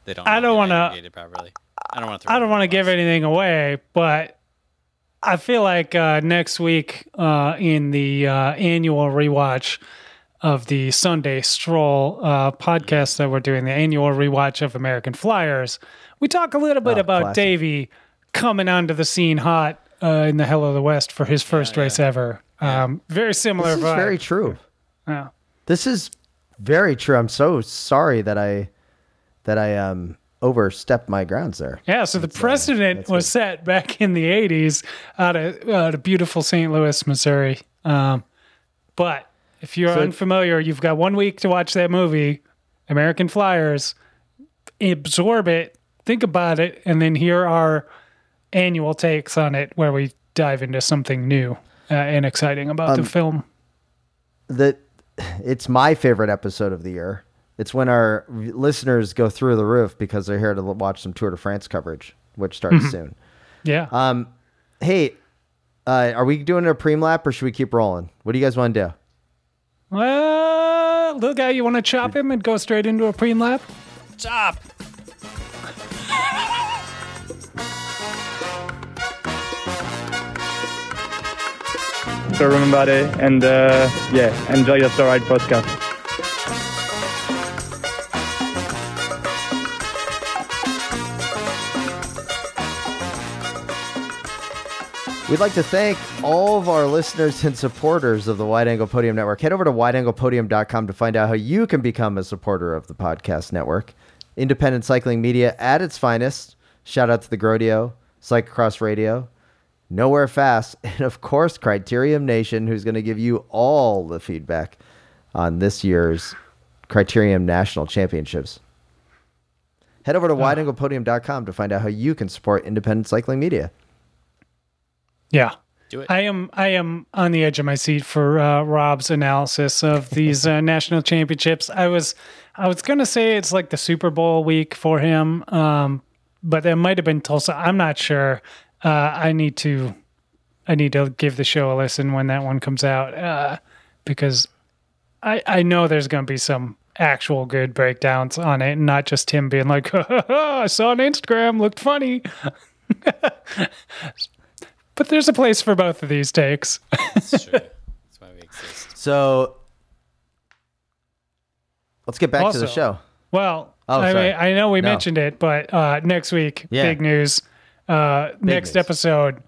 they don't. I don't wanna- aggregated properly. I don't want to. I don't want to give anything away, but I feel like uh, next week uh, in the uh, annual rewatch of the Sunday Stroll uh, podcast that we're doing, the annual rewatch of American Flyers, we talk a little bit Oh, about classic. Davey coming onto the scene hot uh, in the Hell of the West for his first race ever. Um, very similar This is vibe. very true. Yeah. This is very true. I'm so sorry that I that I um overstepped my grounds there. Yeah, so the precedent that's was set back in the 80s out of, out of beautiful St. Louis, Missouri. Um, but if you're So- unfamiliar, you've got one week to watch that movie, American Flyers, absorb it, think about it, and then here are our annual takes on it where we dive into something new uh, and exciting about Um, the film. That it's my favorite episode of the year. It's when our listeners go through the roof because they're here to watch some Tour de France coverage, which starts Mm-hmm. soon. Yeah. Um, hey, uh, are we doing a preem lap or should we keep rolling? What do you guys want to do? well, little guy, you want to chop him and go straight into a preem lap? Chop. So remember it and uh, yeah, enjoy your Slow Ride podcast. We'd like to thank all of our listeners and supporters of the Wide Angle Podium Network. Head over to wideanglepodium.com to find out how you can become a supporter of the podcast network. Independent cycling media at its finest. Shout out to the Grodio, Cyclocross Radio, Nowhere Fast, and of course, Criterium Nation, who's going to give you all the feedback on this year's Criterium National Championships. Head over to ah. wideanglepodium.com to find out how you can support independent cycling media. Yeah. Do it. I am I am on the edge of my seat for uh, Rob's analysis of these uh, national championships. I was I was gonna say it's like the Super Bowl week for him, um, but it might have been Tulsa. I'm not sure. Uh, I need to I need to give the show a listen when that one comes out uh, because I I know there's gonna be some actual good breakdowns on it, and not just him being like, I saw on Instagram, looked funny. But there's a place for both of these takes. That's true. That's why we exist. So let's get back to the show. Well, Oh, I, sorry. mean, I know we No. mentioned it, but uh, next week, Yeah. big news. Uh, next news. episode,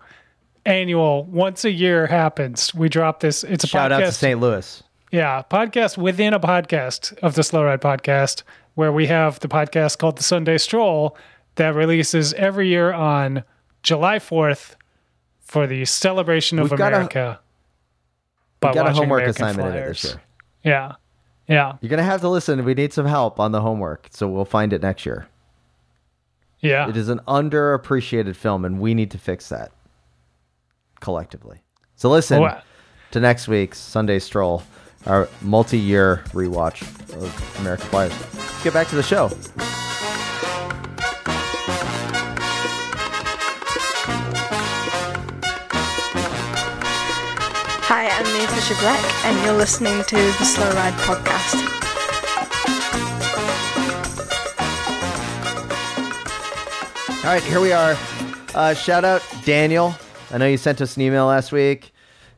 annual, once a year happens. We drop this. It's a Shout podcast. out to St. Louis. Yeah, podcast within a podcast of the Slow Ride podcast, where we have the podcast called the Sunday Stroll that releases every year on July 4th for the celebration of We've got a- America. We by got a homework American assignment in it this year. Yeah. Yeah. You're gonna have to listen. We need some help on the homework, so we'll find it next year. Yeah. It is an underappreciated film, and we need to fix that collectively. So listen to next week's Sunday Stroll, our multi-year rewatch of American Flyers. Let's get back to the show. I'm Black, and you're listening to the Slow Ride Podcast. All right, here we are. Uh, shout out Daniel. I know you sent us an email last week,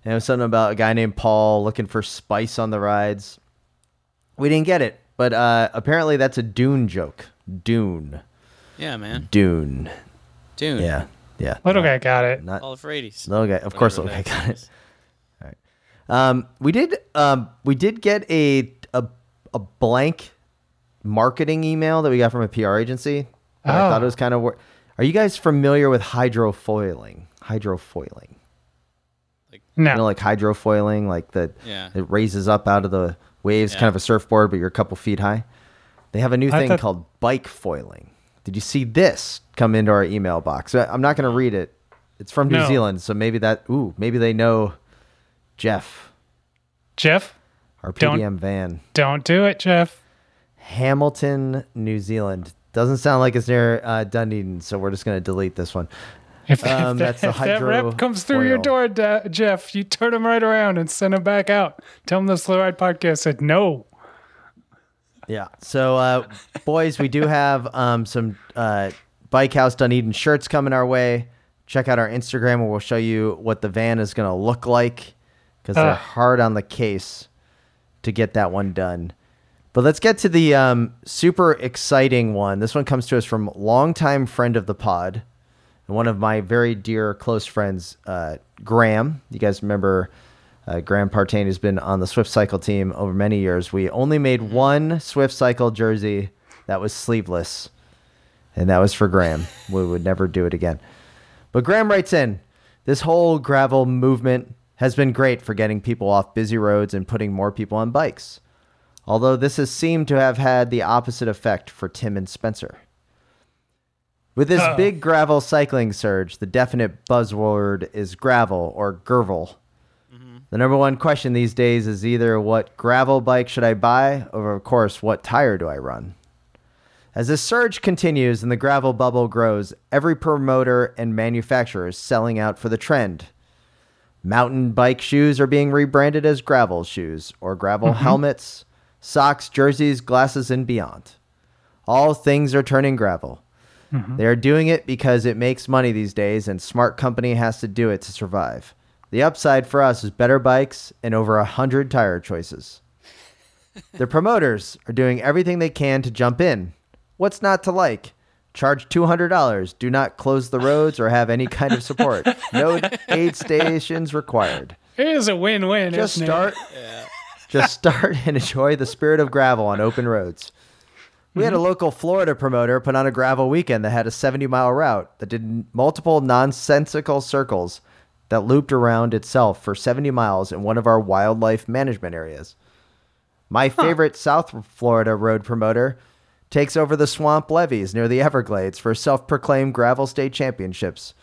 and it was something about a guy named Paul looking for spice on the rides. We didn't get it, but uh, apparently that's a Dune joke. Dune, Yeah, man. Dune. Dune. Yeah, yeah. little guy got it. Not All for 80s. little guy. Of course, little guy got it. Is. Um, we did. Um, we did get a a a blank marketing email that we got from a PR agency. and I thought it Oh. was kind of. Wor- Are you guys familiar with hydrofoiling? Hydrofoiling. Like No. You know, like hydrofoiling, like the Yeah. it raises up out of the waves, kind of a surfboard, but you're a couple feet high. They have a new I thing thought- called bike foiling. Did you see this come into our email box? I- I'm not going to read it. It's from New No. Zealand, so maybe that. Ooh, maybe they know Jeff, Jeff, our Don't- PDM van, don't do it, Jeff. Hamilton, New Zealand. Doesn't sound like it's near uh, Dunedin, so we're just going to delete this one. If, Um, if that's the if that rep comes through your door, Da- Jeff, you turn him right around and send him back out. Tell him the Slow Ride podcast said no. Yeah. So, uh, boys, we do have um, some uh, Bike House Dunedin shirts coming our way. Check out our Instagram where we'll show you what the van is going to look like because they're hard on the case to get that one done. But let's get to the um, super exciting one. This one comes to us from longtime friend of the pod and one of my very dear close friends, uh, Graham. You guys remember uh, Graham Partain has been on the Swift Cycle team over many years. We only made one Swift Cycle jersey that was sleeveless, and that was for Graham. we would never do it again. But Graham writes in this whole gravel movement has been great for getting people off busy roads and putting more people on bikes. Although this has seemed to have had the opposite effect for Tim and Spencer. With this Uh-oh. big gravel cycling surge, the definite buzzword is gravel or Gervel. Mm-hmm. The number one question these days is either what gravel bike should I buy, or of course, what tire do I run? As this surge continues and the gravel bubble grows, every promoter and manufacturer is selling out for the trend. Mountain bike shoes are being rebranded as gravel shoes, or gravel mm-hmm. helmets, socks, jerseys, glasses, and beyond. All things are turning gravel. Mm-hmm. They are doing it because it makes money these days, and smart company has to do it to survive. The upside for us is better bikes and over a hundred tire choices. the promoters are doing everything they can to jump in. What's not to like? Charge two hundred dollars. Do not close the roads or have any kind of support. No aid stations required. It is a win-win. Just isn't start. Just start and enjoy the spirit of gravel on open roads. We had a mhm. local Florida promoter put on a gravel weekend that had a 70 mile route that did multiple nonsensical circles that looped around itself for 70 miles in one of our wildlife management areas. My favorite South Florida road promoter takes over the swamp levees near the Everglades for self proclaimed gravel state championships,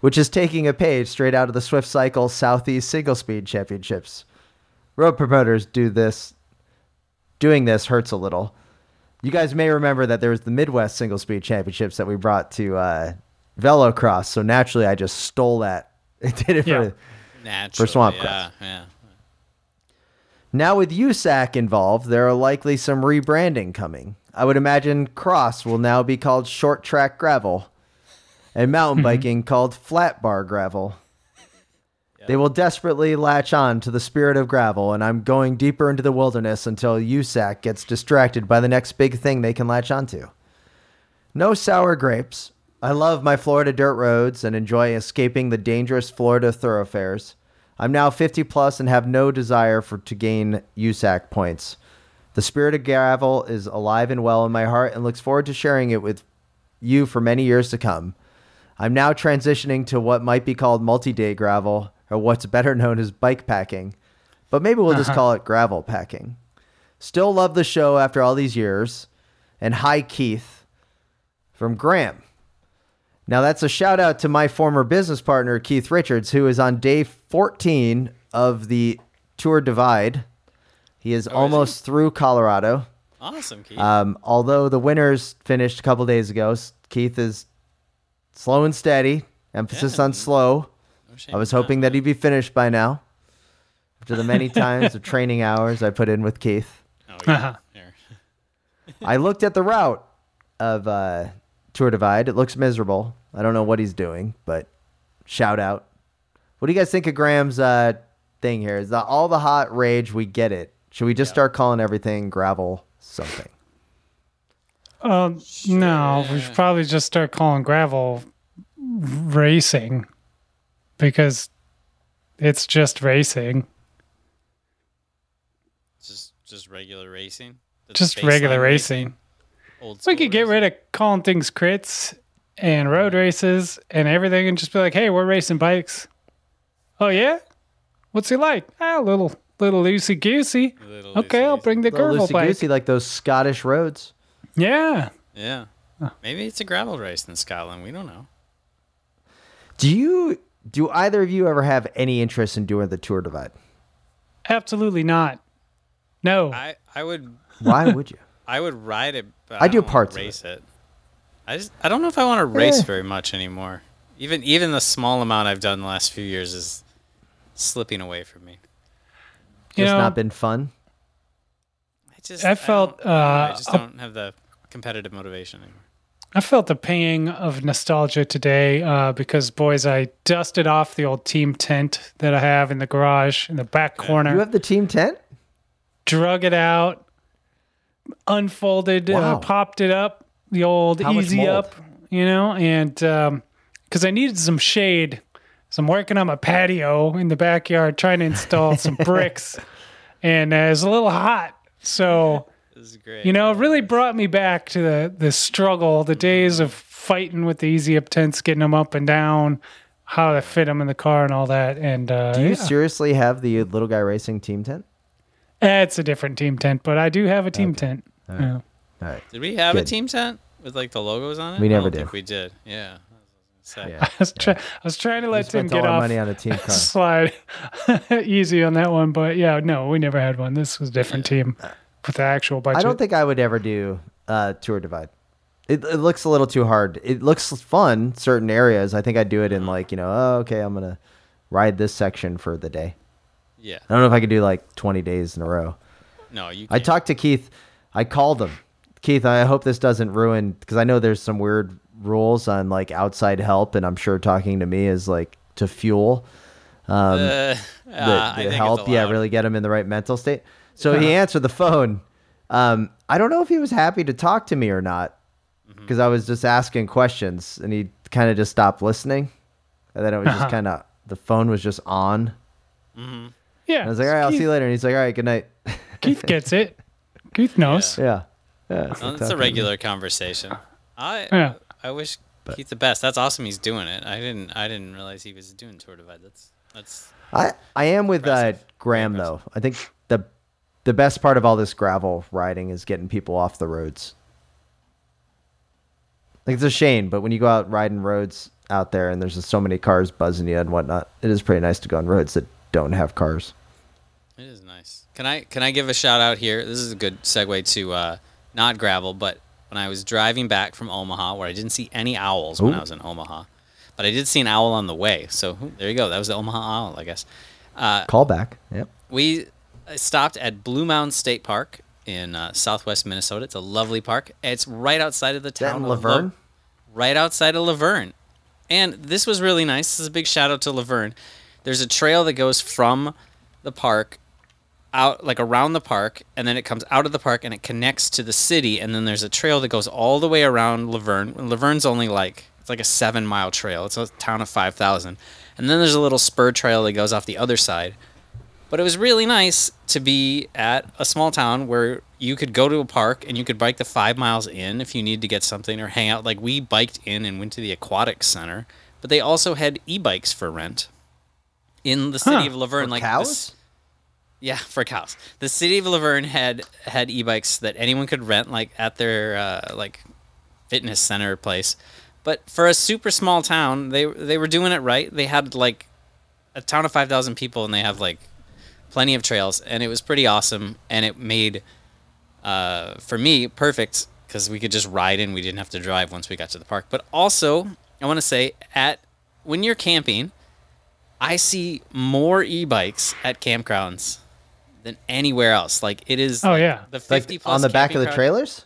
which is taking a page straight out of the Swift Cycle Southeast Single Speed Championships. Road promoters do this. Doing this hurts a little. You guys may remember that there was the Midwest Single Speed Championships that we brought to uh, Velocross. So naturally, I just stole that. and did it Yeah. for Naturally, Swamp yeah, Crest. yeah. Now, with USAC involved, there are likely some rebranding coming. I would imagine cross will now be called short track gravel, and mountain mm-hmm. biking called flat bar gravel. They will desperately latch on to the spirit of gravel, and I'm going deeper into the wilderness until USAC gets distracted by the next big thing they can latch onto. No sour grapes. I love my Florida dirt roads and enjoy escaping the dangerous Florida thoroughfares. I'm now 50 plus and have no desire for to gain USAC points. The spirit of gravel is alive and well in my heart and looks forward to sharing it with you for many years to come. I'm now transitioning to what might be called multi-day gravel or what's better known as bike packing. But maybe we'll just call it gravel packing. Still love the show after all these years. And hi Keith from Graham. Now that's a shout out to my former business partner Keith Richards who is on day 14 of the Tour Divide. He is almost through Colorado. Awesome, Keith. Um, although the winners finished a couple days ago, Keith is slow and steady. Emphasis Yeah. on slow. No I was hoping that he'd be finished by now. After the many times of training hours I put in with Keith, Oh, yeah. I looked at the route of uh, Tour Divide. It looks miserable. I don't know what he's doing, but shout out. What do you guys think of Graham's uh, thing here? Is that all the hot rage? We get it. Should we just start calling everything gravel something? Um, no, we should probably just start calling gravel racing because it's just racing. Just just regular racing. The Just regular racing. Old We could get racing. rid of calling things crits and road races and everything and just be like, hey, we're racing bikes. Oh, yeah? What's he like? Ah, a little, little loosey goosey. Okay, I'll bring the Little gravel loosey bike. goosey like those Scottish roads. Yeah. Yeah. Maybe it's a gravel race in Scotland. We don't know. Do you do either of you ever have any interest in doing the Tour Divide? Absolutely not. No. I I would Why would you? I would ride it. But I I, do don't wanna parts of race it. I just I don't know if I want to race Eh. very much anymore. Even even the small amount I've done the last few years is slipping away from me. you Just know, not been fun. I just I felt, I, don't I uh, just don't have the competitive motivation anymore. I felt the pang of nostalgia today uh, because, boys, I dusted off the old team tent that I have in the garage in the back corner, You have the team tent? drug it out, unfolded, Wow. uh, popped it up, the old How easy up, you know, and because I needed some shade. So I'm working on my patio in the backyard trying to install some bricks, and uh, it's a little hot. So This is great. you know, it really brought me back to the the struggle, the days of fighting with the easy up tents, getting them up and down, how to fit them in the car and all that. And uh, Do you yeah. seriously have the little guy racing team tent? Eh, it's a different team tent, but I do have a team tent. Yeah. All right. Did we have a team tent with like the logos on it? We I never don't did. Think we did. Yeah. I was. Yeah. I was, try- I was trying to let Tim get off money on a team car. slide easy on that one, but yeah, no, we never had one. This was a different team with the actual budget. I don't think I would ever do uh, Tour Divide. It, it looks a little too hard. It looks fun certain areas. I think I'd do it in like you know, oh, okay, I'm gonna ride this section for the day. Yeah. I don't know if I could do like 20 days in a row. No, you. I Can't. talked to Keith. I called him. Keith, I hope this doesn't ruin because I know there's some weird rules on like outside help, and I'm sure talking to me is like to fuel Uh, the, uh, I the think help. Yeah, really get him in the right mental state. So he answered the phone. Um, I don't know if he was happy to talk to me or not Mm-hmm. because I was just asking questions and he kind of just stopped listening. And then it was just kind of the phone was just on. Yeah, I was like, all right, I'll see you later. And he's like, all right, good night. Keith gets it. Keith knows. yeah. Yeah. Well, it's a regular conversation. I Yeah. I wish Keith the best. That's awesome. He's doing it. I didn't I didn't realize he was doing Tour Divide. That's that's I, I am with uh, Graham though. I think the the best part of all this gravel riding is getting people off the roads. Like it's a shame, but when you go out riding roads out there and there's just so many cars buzzing you and whatnot, it is pretty nice to go on roads that don't have cars. it is nice. Can I can I give a shout out here? This is a good segue to uh, not gravel, but when I was driving back from Omaha, where I didn't see any owls when I was in Omaha, but I did see an owl on the way. So there you go. That was the Omaha owl, I guess. Uh, Call back. Yep. we uh, stopped at Blue Mounds State Park in uh, southwest Minnesota. It's a lovely park. It's right outside of the town Luverne? Lo- right outside of Luverne. And this was really nice. This is a big shout out to Luverne. There's a trail that goes from the park out like around the park and then it comes out of the park and it connects to the city and then there's a trail that goes all the way around Luverne. And Luverne's only like it's like a 7 mile trail. It's a town of 5000. And then there's a little spur trail that goes off the other side. But it was really nice to be at a small town where you could go to a park and you could bike the five miles in if you need to get something or hang out. Like we biked in and went to the aquatic center, but they also had e-bikes for rent in the city Huh. of Luverne. For like cows? this- yeah, for cows. The city of Luverne had had e-bikes that anyone could rent, like at their uh, like fitness center place. But for a super small town, they they were doing it right. They had like a town of five thousand people, and they have like plenty of trails, and it was pretty awesome. And it made uh, for me perfect because we could just ride in. We didn't have to drive once we got to the park. But also, I want to say at when you're camping, I see more e-bikes at campgrounds than anywhere else. Like it is. Oh, like, yeah. the Like 50 plus on the back of the crowd- trailers?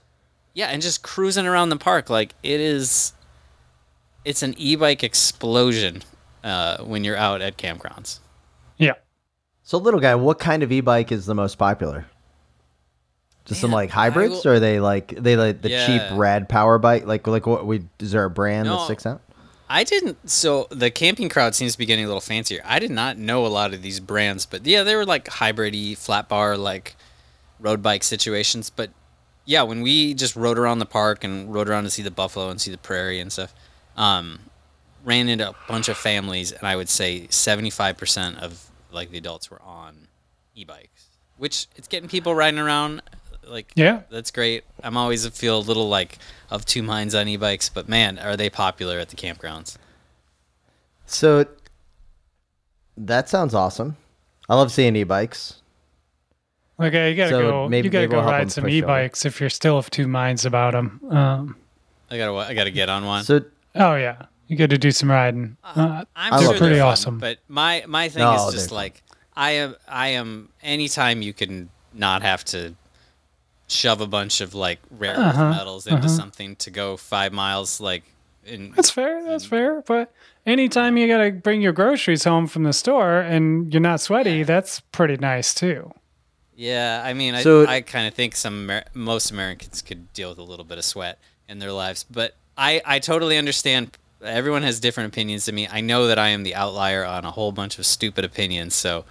yeah, and just cruising around the park, like it is. It's an e-bike explosion uh, when you're out at campgrounds. Yeah. So little guy, what kind of e-bike is the most popular? Just some like hybrids, will- or are they like they like the cheap Yeah. rad power bike? Like like what we is there a brand that sticks out? I didn't. So the camping crowd seems to be getting a little fancier. I did not know a lot of these brands, but yeah, they were like hybrid-y, flat bar, like road bike situations. But yeah, when we just rode around the park and rode around to see the buffalo and see the prairie and stuff, um, ran into a bunch of families, and I would say seventy-five percent of like the adults were on e-bikes, which it's getting people riding around. Like Yeah. that's great. I'm always feel a little like of two minds on e-bikes, but man, are they popular at the campgrounds? So that sounds awesome. I love seeing e-bikes. Okay, you gotta So go. maybe- you gotta maybe go we'll ride some e-bikes if you're still of two minds about them. Um, I gotta I gotta get on one. So oh yeah, you got to do some riding. Uh, I'm sure pretty they're fun, awesome. But my my thing No, is they're just fun. like I am I am anytime you can not have to shove a bunch of like rare Uh-huh, earth metals into something to go five miles like in That's fair. That's fair. But anytime you got to bring your groceries home from the store and you're not sweaty, that's pretty nice too. Yeah, I mean, I, So- I kind of think some Amer- most Americans could deal with a little bit of sweat in their lives, but I I totally understand. Everyone has different opinions to me. I know that I am the outlier on a whole bunch of stupid opinions, so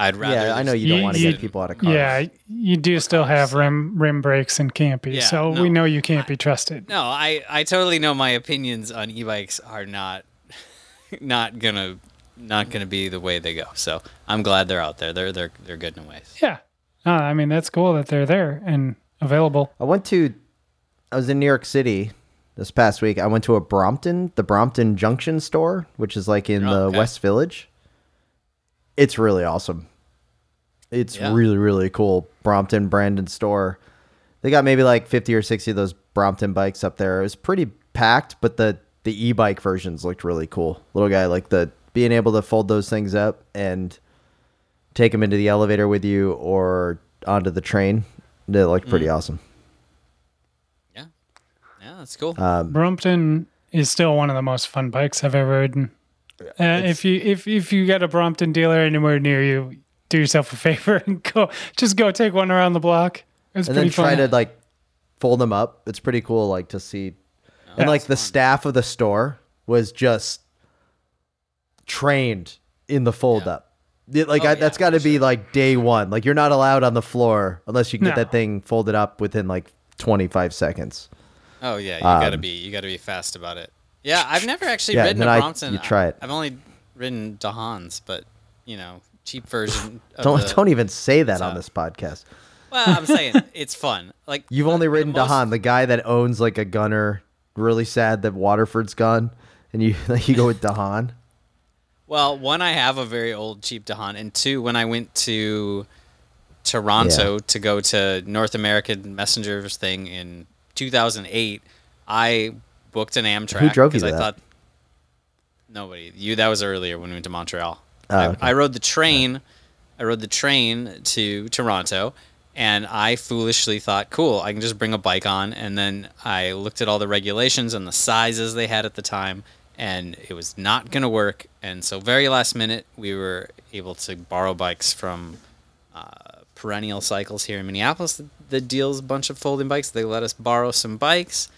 I'd rather. Yeah, I know you don't want to get people out of cars. Yeah, you do still have rim rim brakes and campy, Yeah, so no. we know you can't be trusted. No, I I totally know my opinions on e-bikes are not not gonna not gonna be the way they go. So I'm glad they're out there. They're they're they're good in ways. Yeah, no, I mean that's cool that they're there and available. I went to, I was in New York City this past week. I went to a Brompton, the Brompton Junction store, which is like in Oh, the okay. West Village. It's really awesome. It's Yeah. really, really cool. Brompton Brandon store. They got maybe like 50 or 60 of those Brompton bikes up there. It was pretty packed, but the, the e bike versions looked really cool. Little guy, like the being able to fold those things up and take them into the elevator with you or onto the train. They looked pretty mm. awesome. Yeah, yeah, that's cool. Um, Brompton is still one of the most fun bikes I've ever ridden. Uh, if you if if you get a Brompton dealer anywhere near you, do yourself a favor and go just go take one around the block. It's and pretty then try fun. to like fold them up. It's pretty cool, like to see. and like it's the staff of the store was just trained in the fold Yeah. up. It- like Oh, I, yeah, that's got to be sure. like day one. Like you're not allowed on the floor unless you can get No. that thing folded up within like 25 seconds. Oh yeah, you gotta Um, be you gotta be fast about it. Yeah, I've never actually Yeah, ridden a then I- Brompton. you try it. I've only ridden Dahons, but you know, cheap version. Of Don't the, don't even say that on this podcast. Well, I'm saying it's fun. Like You've the- only the ridden most- Dahon, the guy that owns like a Gunnar. Really sad that Waterford's gone, and you you go with Dahon. Well, one, I have a very old cheap Dahon, and two, when I went to Toronto to go to North American Messengers thing in 2008, I booked an Amtrak. Who drove you I that? thought nobody. You that was earlier when we went to Montreal. Oh, I, okay. I rode the train. I rode the train to Toronto, and I foolishly thought, "Cool, I can just bring a bike on." And then I looked at all the regulations and the sizes they had at the time, and it was not going to work. And so, very last minute, we were able to borrow bikes from uh, Perennial Cycles here in Minneapolis that deals a bunch of folding bikes. They let us borrow some bikes,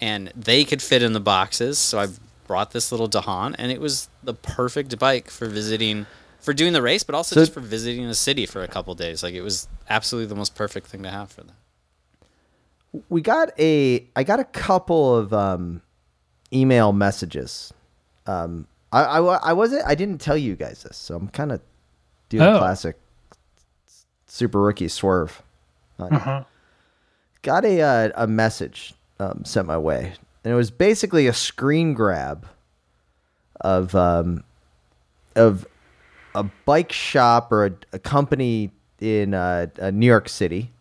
and they could fit in the boxes. So I brought this little Dahon, and it was the perfect bike for visiting, for doing the race, but also So- just for visiting the city for a couple days. Like it was absolutely the most perfect thing to have for them. we got a I got a couple of um, email messages. Um, I, I I wasn't I didn't tell you guys this, so I'm kind of doing Oh. classic super rookie swerve. Uh-huh. Got a uh, a message um, sent my way, and it was basically a screen grab of um, of a bike shop or a, a company in uh, uh, New York City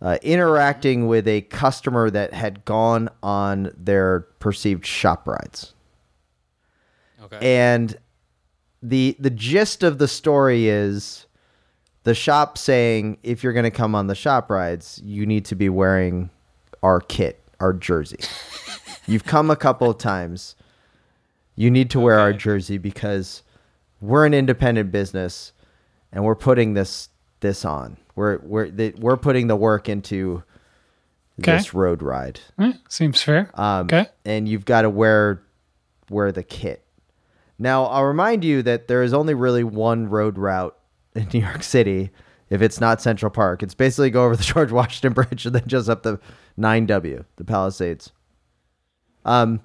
uh, interacting with a customer that had gone on their perceived shop rides. Okay. And the the gist of the story is the shop saying if you're going to come on the shop rides, you need to be wearing our kit, our jersey. You've come a couple of times. You need to wear our jersey because we're an independent business and we're putting this this on. We're we're the, we're putting the work into Okay. this road ride. Seems fair. Um, okay. And you've got to wear wear the kit. Now, I'll remind you that there is only really one road route in New York City. If it's not Central Park, it's basically go over the George Washington Bridge and then just up the 9W, the Palisades. Um,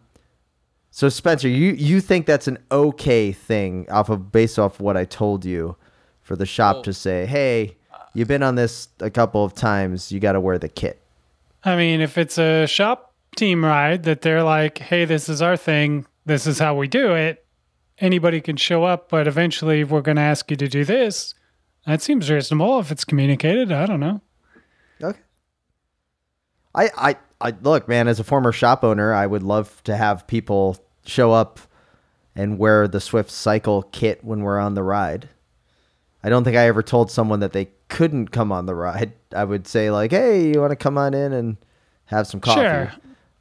so Spencer, you you think that's an okay thing off of based off what I told you for the shop Well- to say, hey, you've been on this a couple of times, you got to wear the kit. I mean, if it's a shop team ride that they're like, hey, this is our thing, this is how we do it, anybody can show up, but eventually we're going to ask you to do this. That seems reasonable if it's communicated. I don't know. Okay. I, I, I look, man. As a former shop owner, I would love to have people show up and wear the Swift Cycle kit when we're on the ride. I don't think I ever told someone that they couldn't come on the ride, I would say like, "Hey, you want to come on in and have some coffee?" Sure.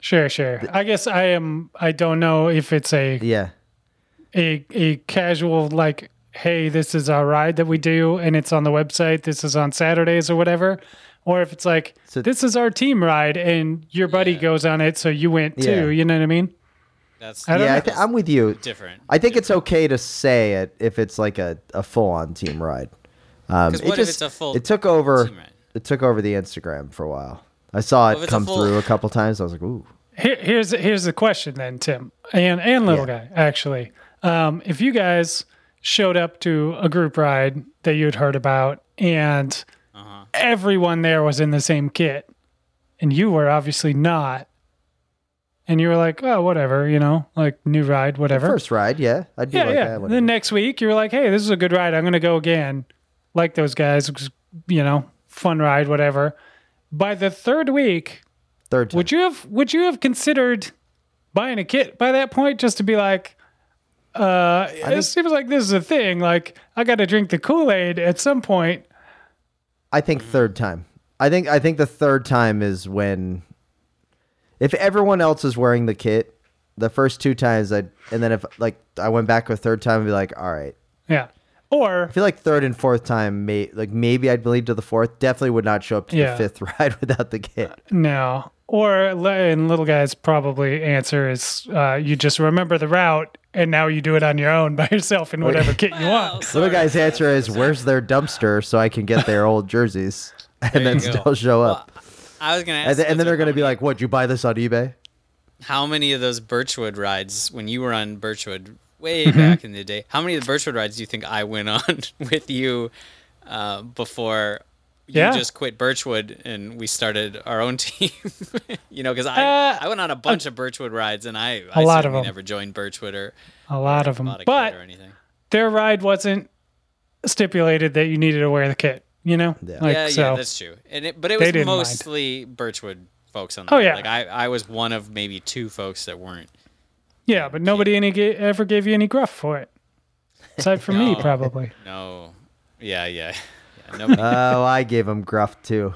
Sure, sure. I guess I am I don't know if it's a Yeah. a a casual like hey this is our ride that we do and it's on the website this is on saturdays or whatever or if it's like So- this is our team ride and your buddy Yeah. goes on it so you went too Yeah. you know what i mean That's I yeah, I th- I'm with you. different. I think it's okay to say it if it's like a, a full on team ride. Um, 'Cause it what just it's a full it took over it took over the Instagram for a while. I saw it it's a come full- through a couple times. I was like, ooh. Here, here's here's the question then tim and and little Yeah. guy actually um, if you guys showed up to a group ride that you'd heard about and Uh-huh. everyone there was in the same kit and you were obviously not and you were like oh whatever you know like new ride whatever First ride, yeah. I'd be Yeah, like yeah. that. whatever. then next week you were like, "Hey, this is a good ride. I'm going to go again." Like those guys, you know, fun ride, whatever. By the third week, Third time. would you have would you have considered buying a kit by that point just to be like, uh, it think- seems like this is a thing. Like I got to drink the Kool Aid at some point. I think third time. I think I think the third time is when if everyone else is wearing the kit, the first two times I and then if like I went back a third time I'd be like, all right. Yeah. Or I feel like third and fourth time may like maybe I'd believe to the fourth. Definitely would not show up to Yeah. the fifth ride without the kit. no. Or li- and little guy's probably answer is uh, you just remember the route and now you do it on your own by yourself in whatever kit you want. Little guy's answer is where's their dumpster so I can get their old jerseys and then you go. still show up. I was gonna ask, and, then, and then they're going to be like, "What? You buy this on eBay?" how many of those Birchwood rides when you were on Birchwood way Mm-hmm. back in the day? How many of the Birchwood rides do you think I went on with you uh, before you Yeah. just quit Birchwood and we started our own team? you know, because I Uh, I went on a bunch of Birchwood rides and I I A lot of certainly them. never joined Birchwood or A lot of them. a But kit or anything. their ride wasn't stipulated that you needed to wear the kit. You know, Yeah. like yeah, so. yeah, that's true. And it, but it was didn't mind. mostly Birchwood folks on the Oh, ride. yeah. Like I, I was one of maybe two folks that weren't. yeah, but nobody any ga- ever gave you any gruff for it, aside from me, probably. No. Yeah, yeah. yeah nobody oh, I gave him gruff too.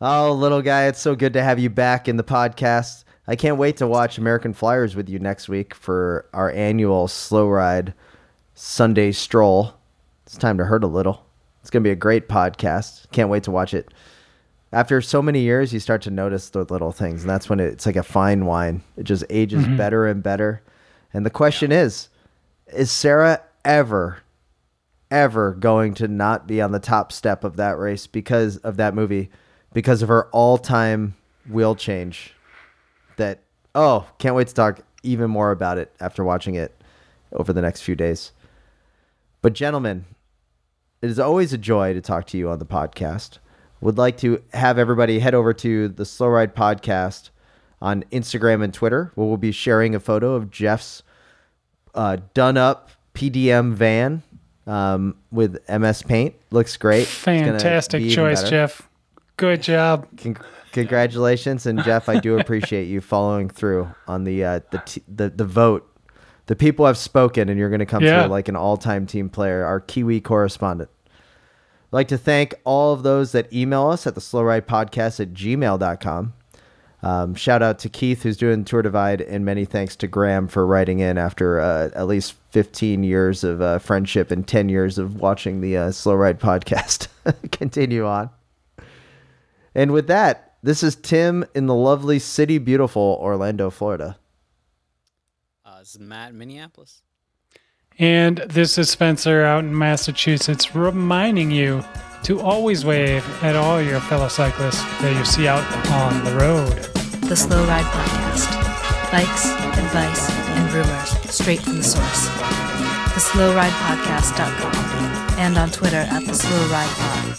Oh, little guy, it's so good to have you back in the podcast. I can't wait to watch American Flyers with you next week for our annual slow ride Sunday stroll. It's time to hurt a little. It's going to be a great podcast. Can't wait to watch it. After so many years, you start to notice the little things, and that's when it's like a fine wine. It just ages mm-hmm. better and better. And the question is Is Sarah ever ever going to not be on the top step of that race because of that movie, because of her all time wheel change. That, oh, can't wait to talk even more about it after watching it over the next few days. But, gentlemen, it is always a joy to talk to you on the podcast. Would like to have everybody head over to the Slow Ride Podcast on Instagram and Twitter, where we'll be sharing a photo of Jeff's uh, done up PDM van um, with MS Paint. Looks great. Fantastic be choice. Jeff. Good job. Con- congratulations, and Jeff, I do appreciate you following through on the uh, the, t- the the vote. The people have spoken, and you're going to come Yeah. through like an all-time team player, our Kiwi correspondent. I'd like to thank all of those that email us at the slow ride podcast at gmail.com. Um, shout out to Keith, who's doing Tour Divide, and many thanks to Graham for writing in after uh, at least 15 years of uh, friendship and 10 years of watching the uh, Slow Ride podcast. Continue on. And with that, this is Tim in the lovely city, beautiful Orlando, Florida. Uh, this is Matt in Minneapolis. And this is Spencer out in Massachusetts reminding you to always wave at all your fellow cyclists that you see out on the road. The Slow Ride Podcast. Bikes, advice, and rumors straight from the source. TheSlowRidePodcast.com and on Twitter at The Slow Ride.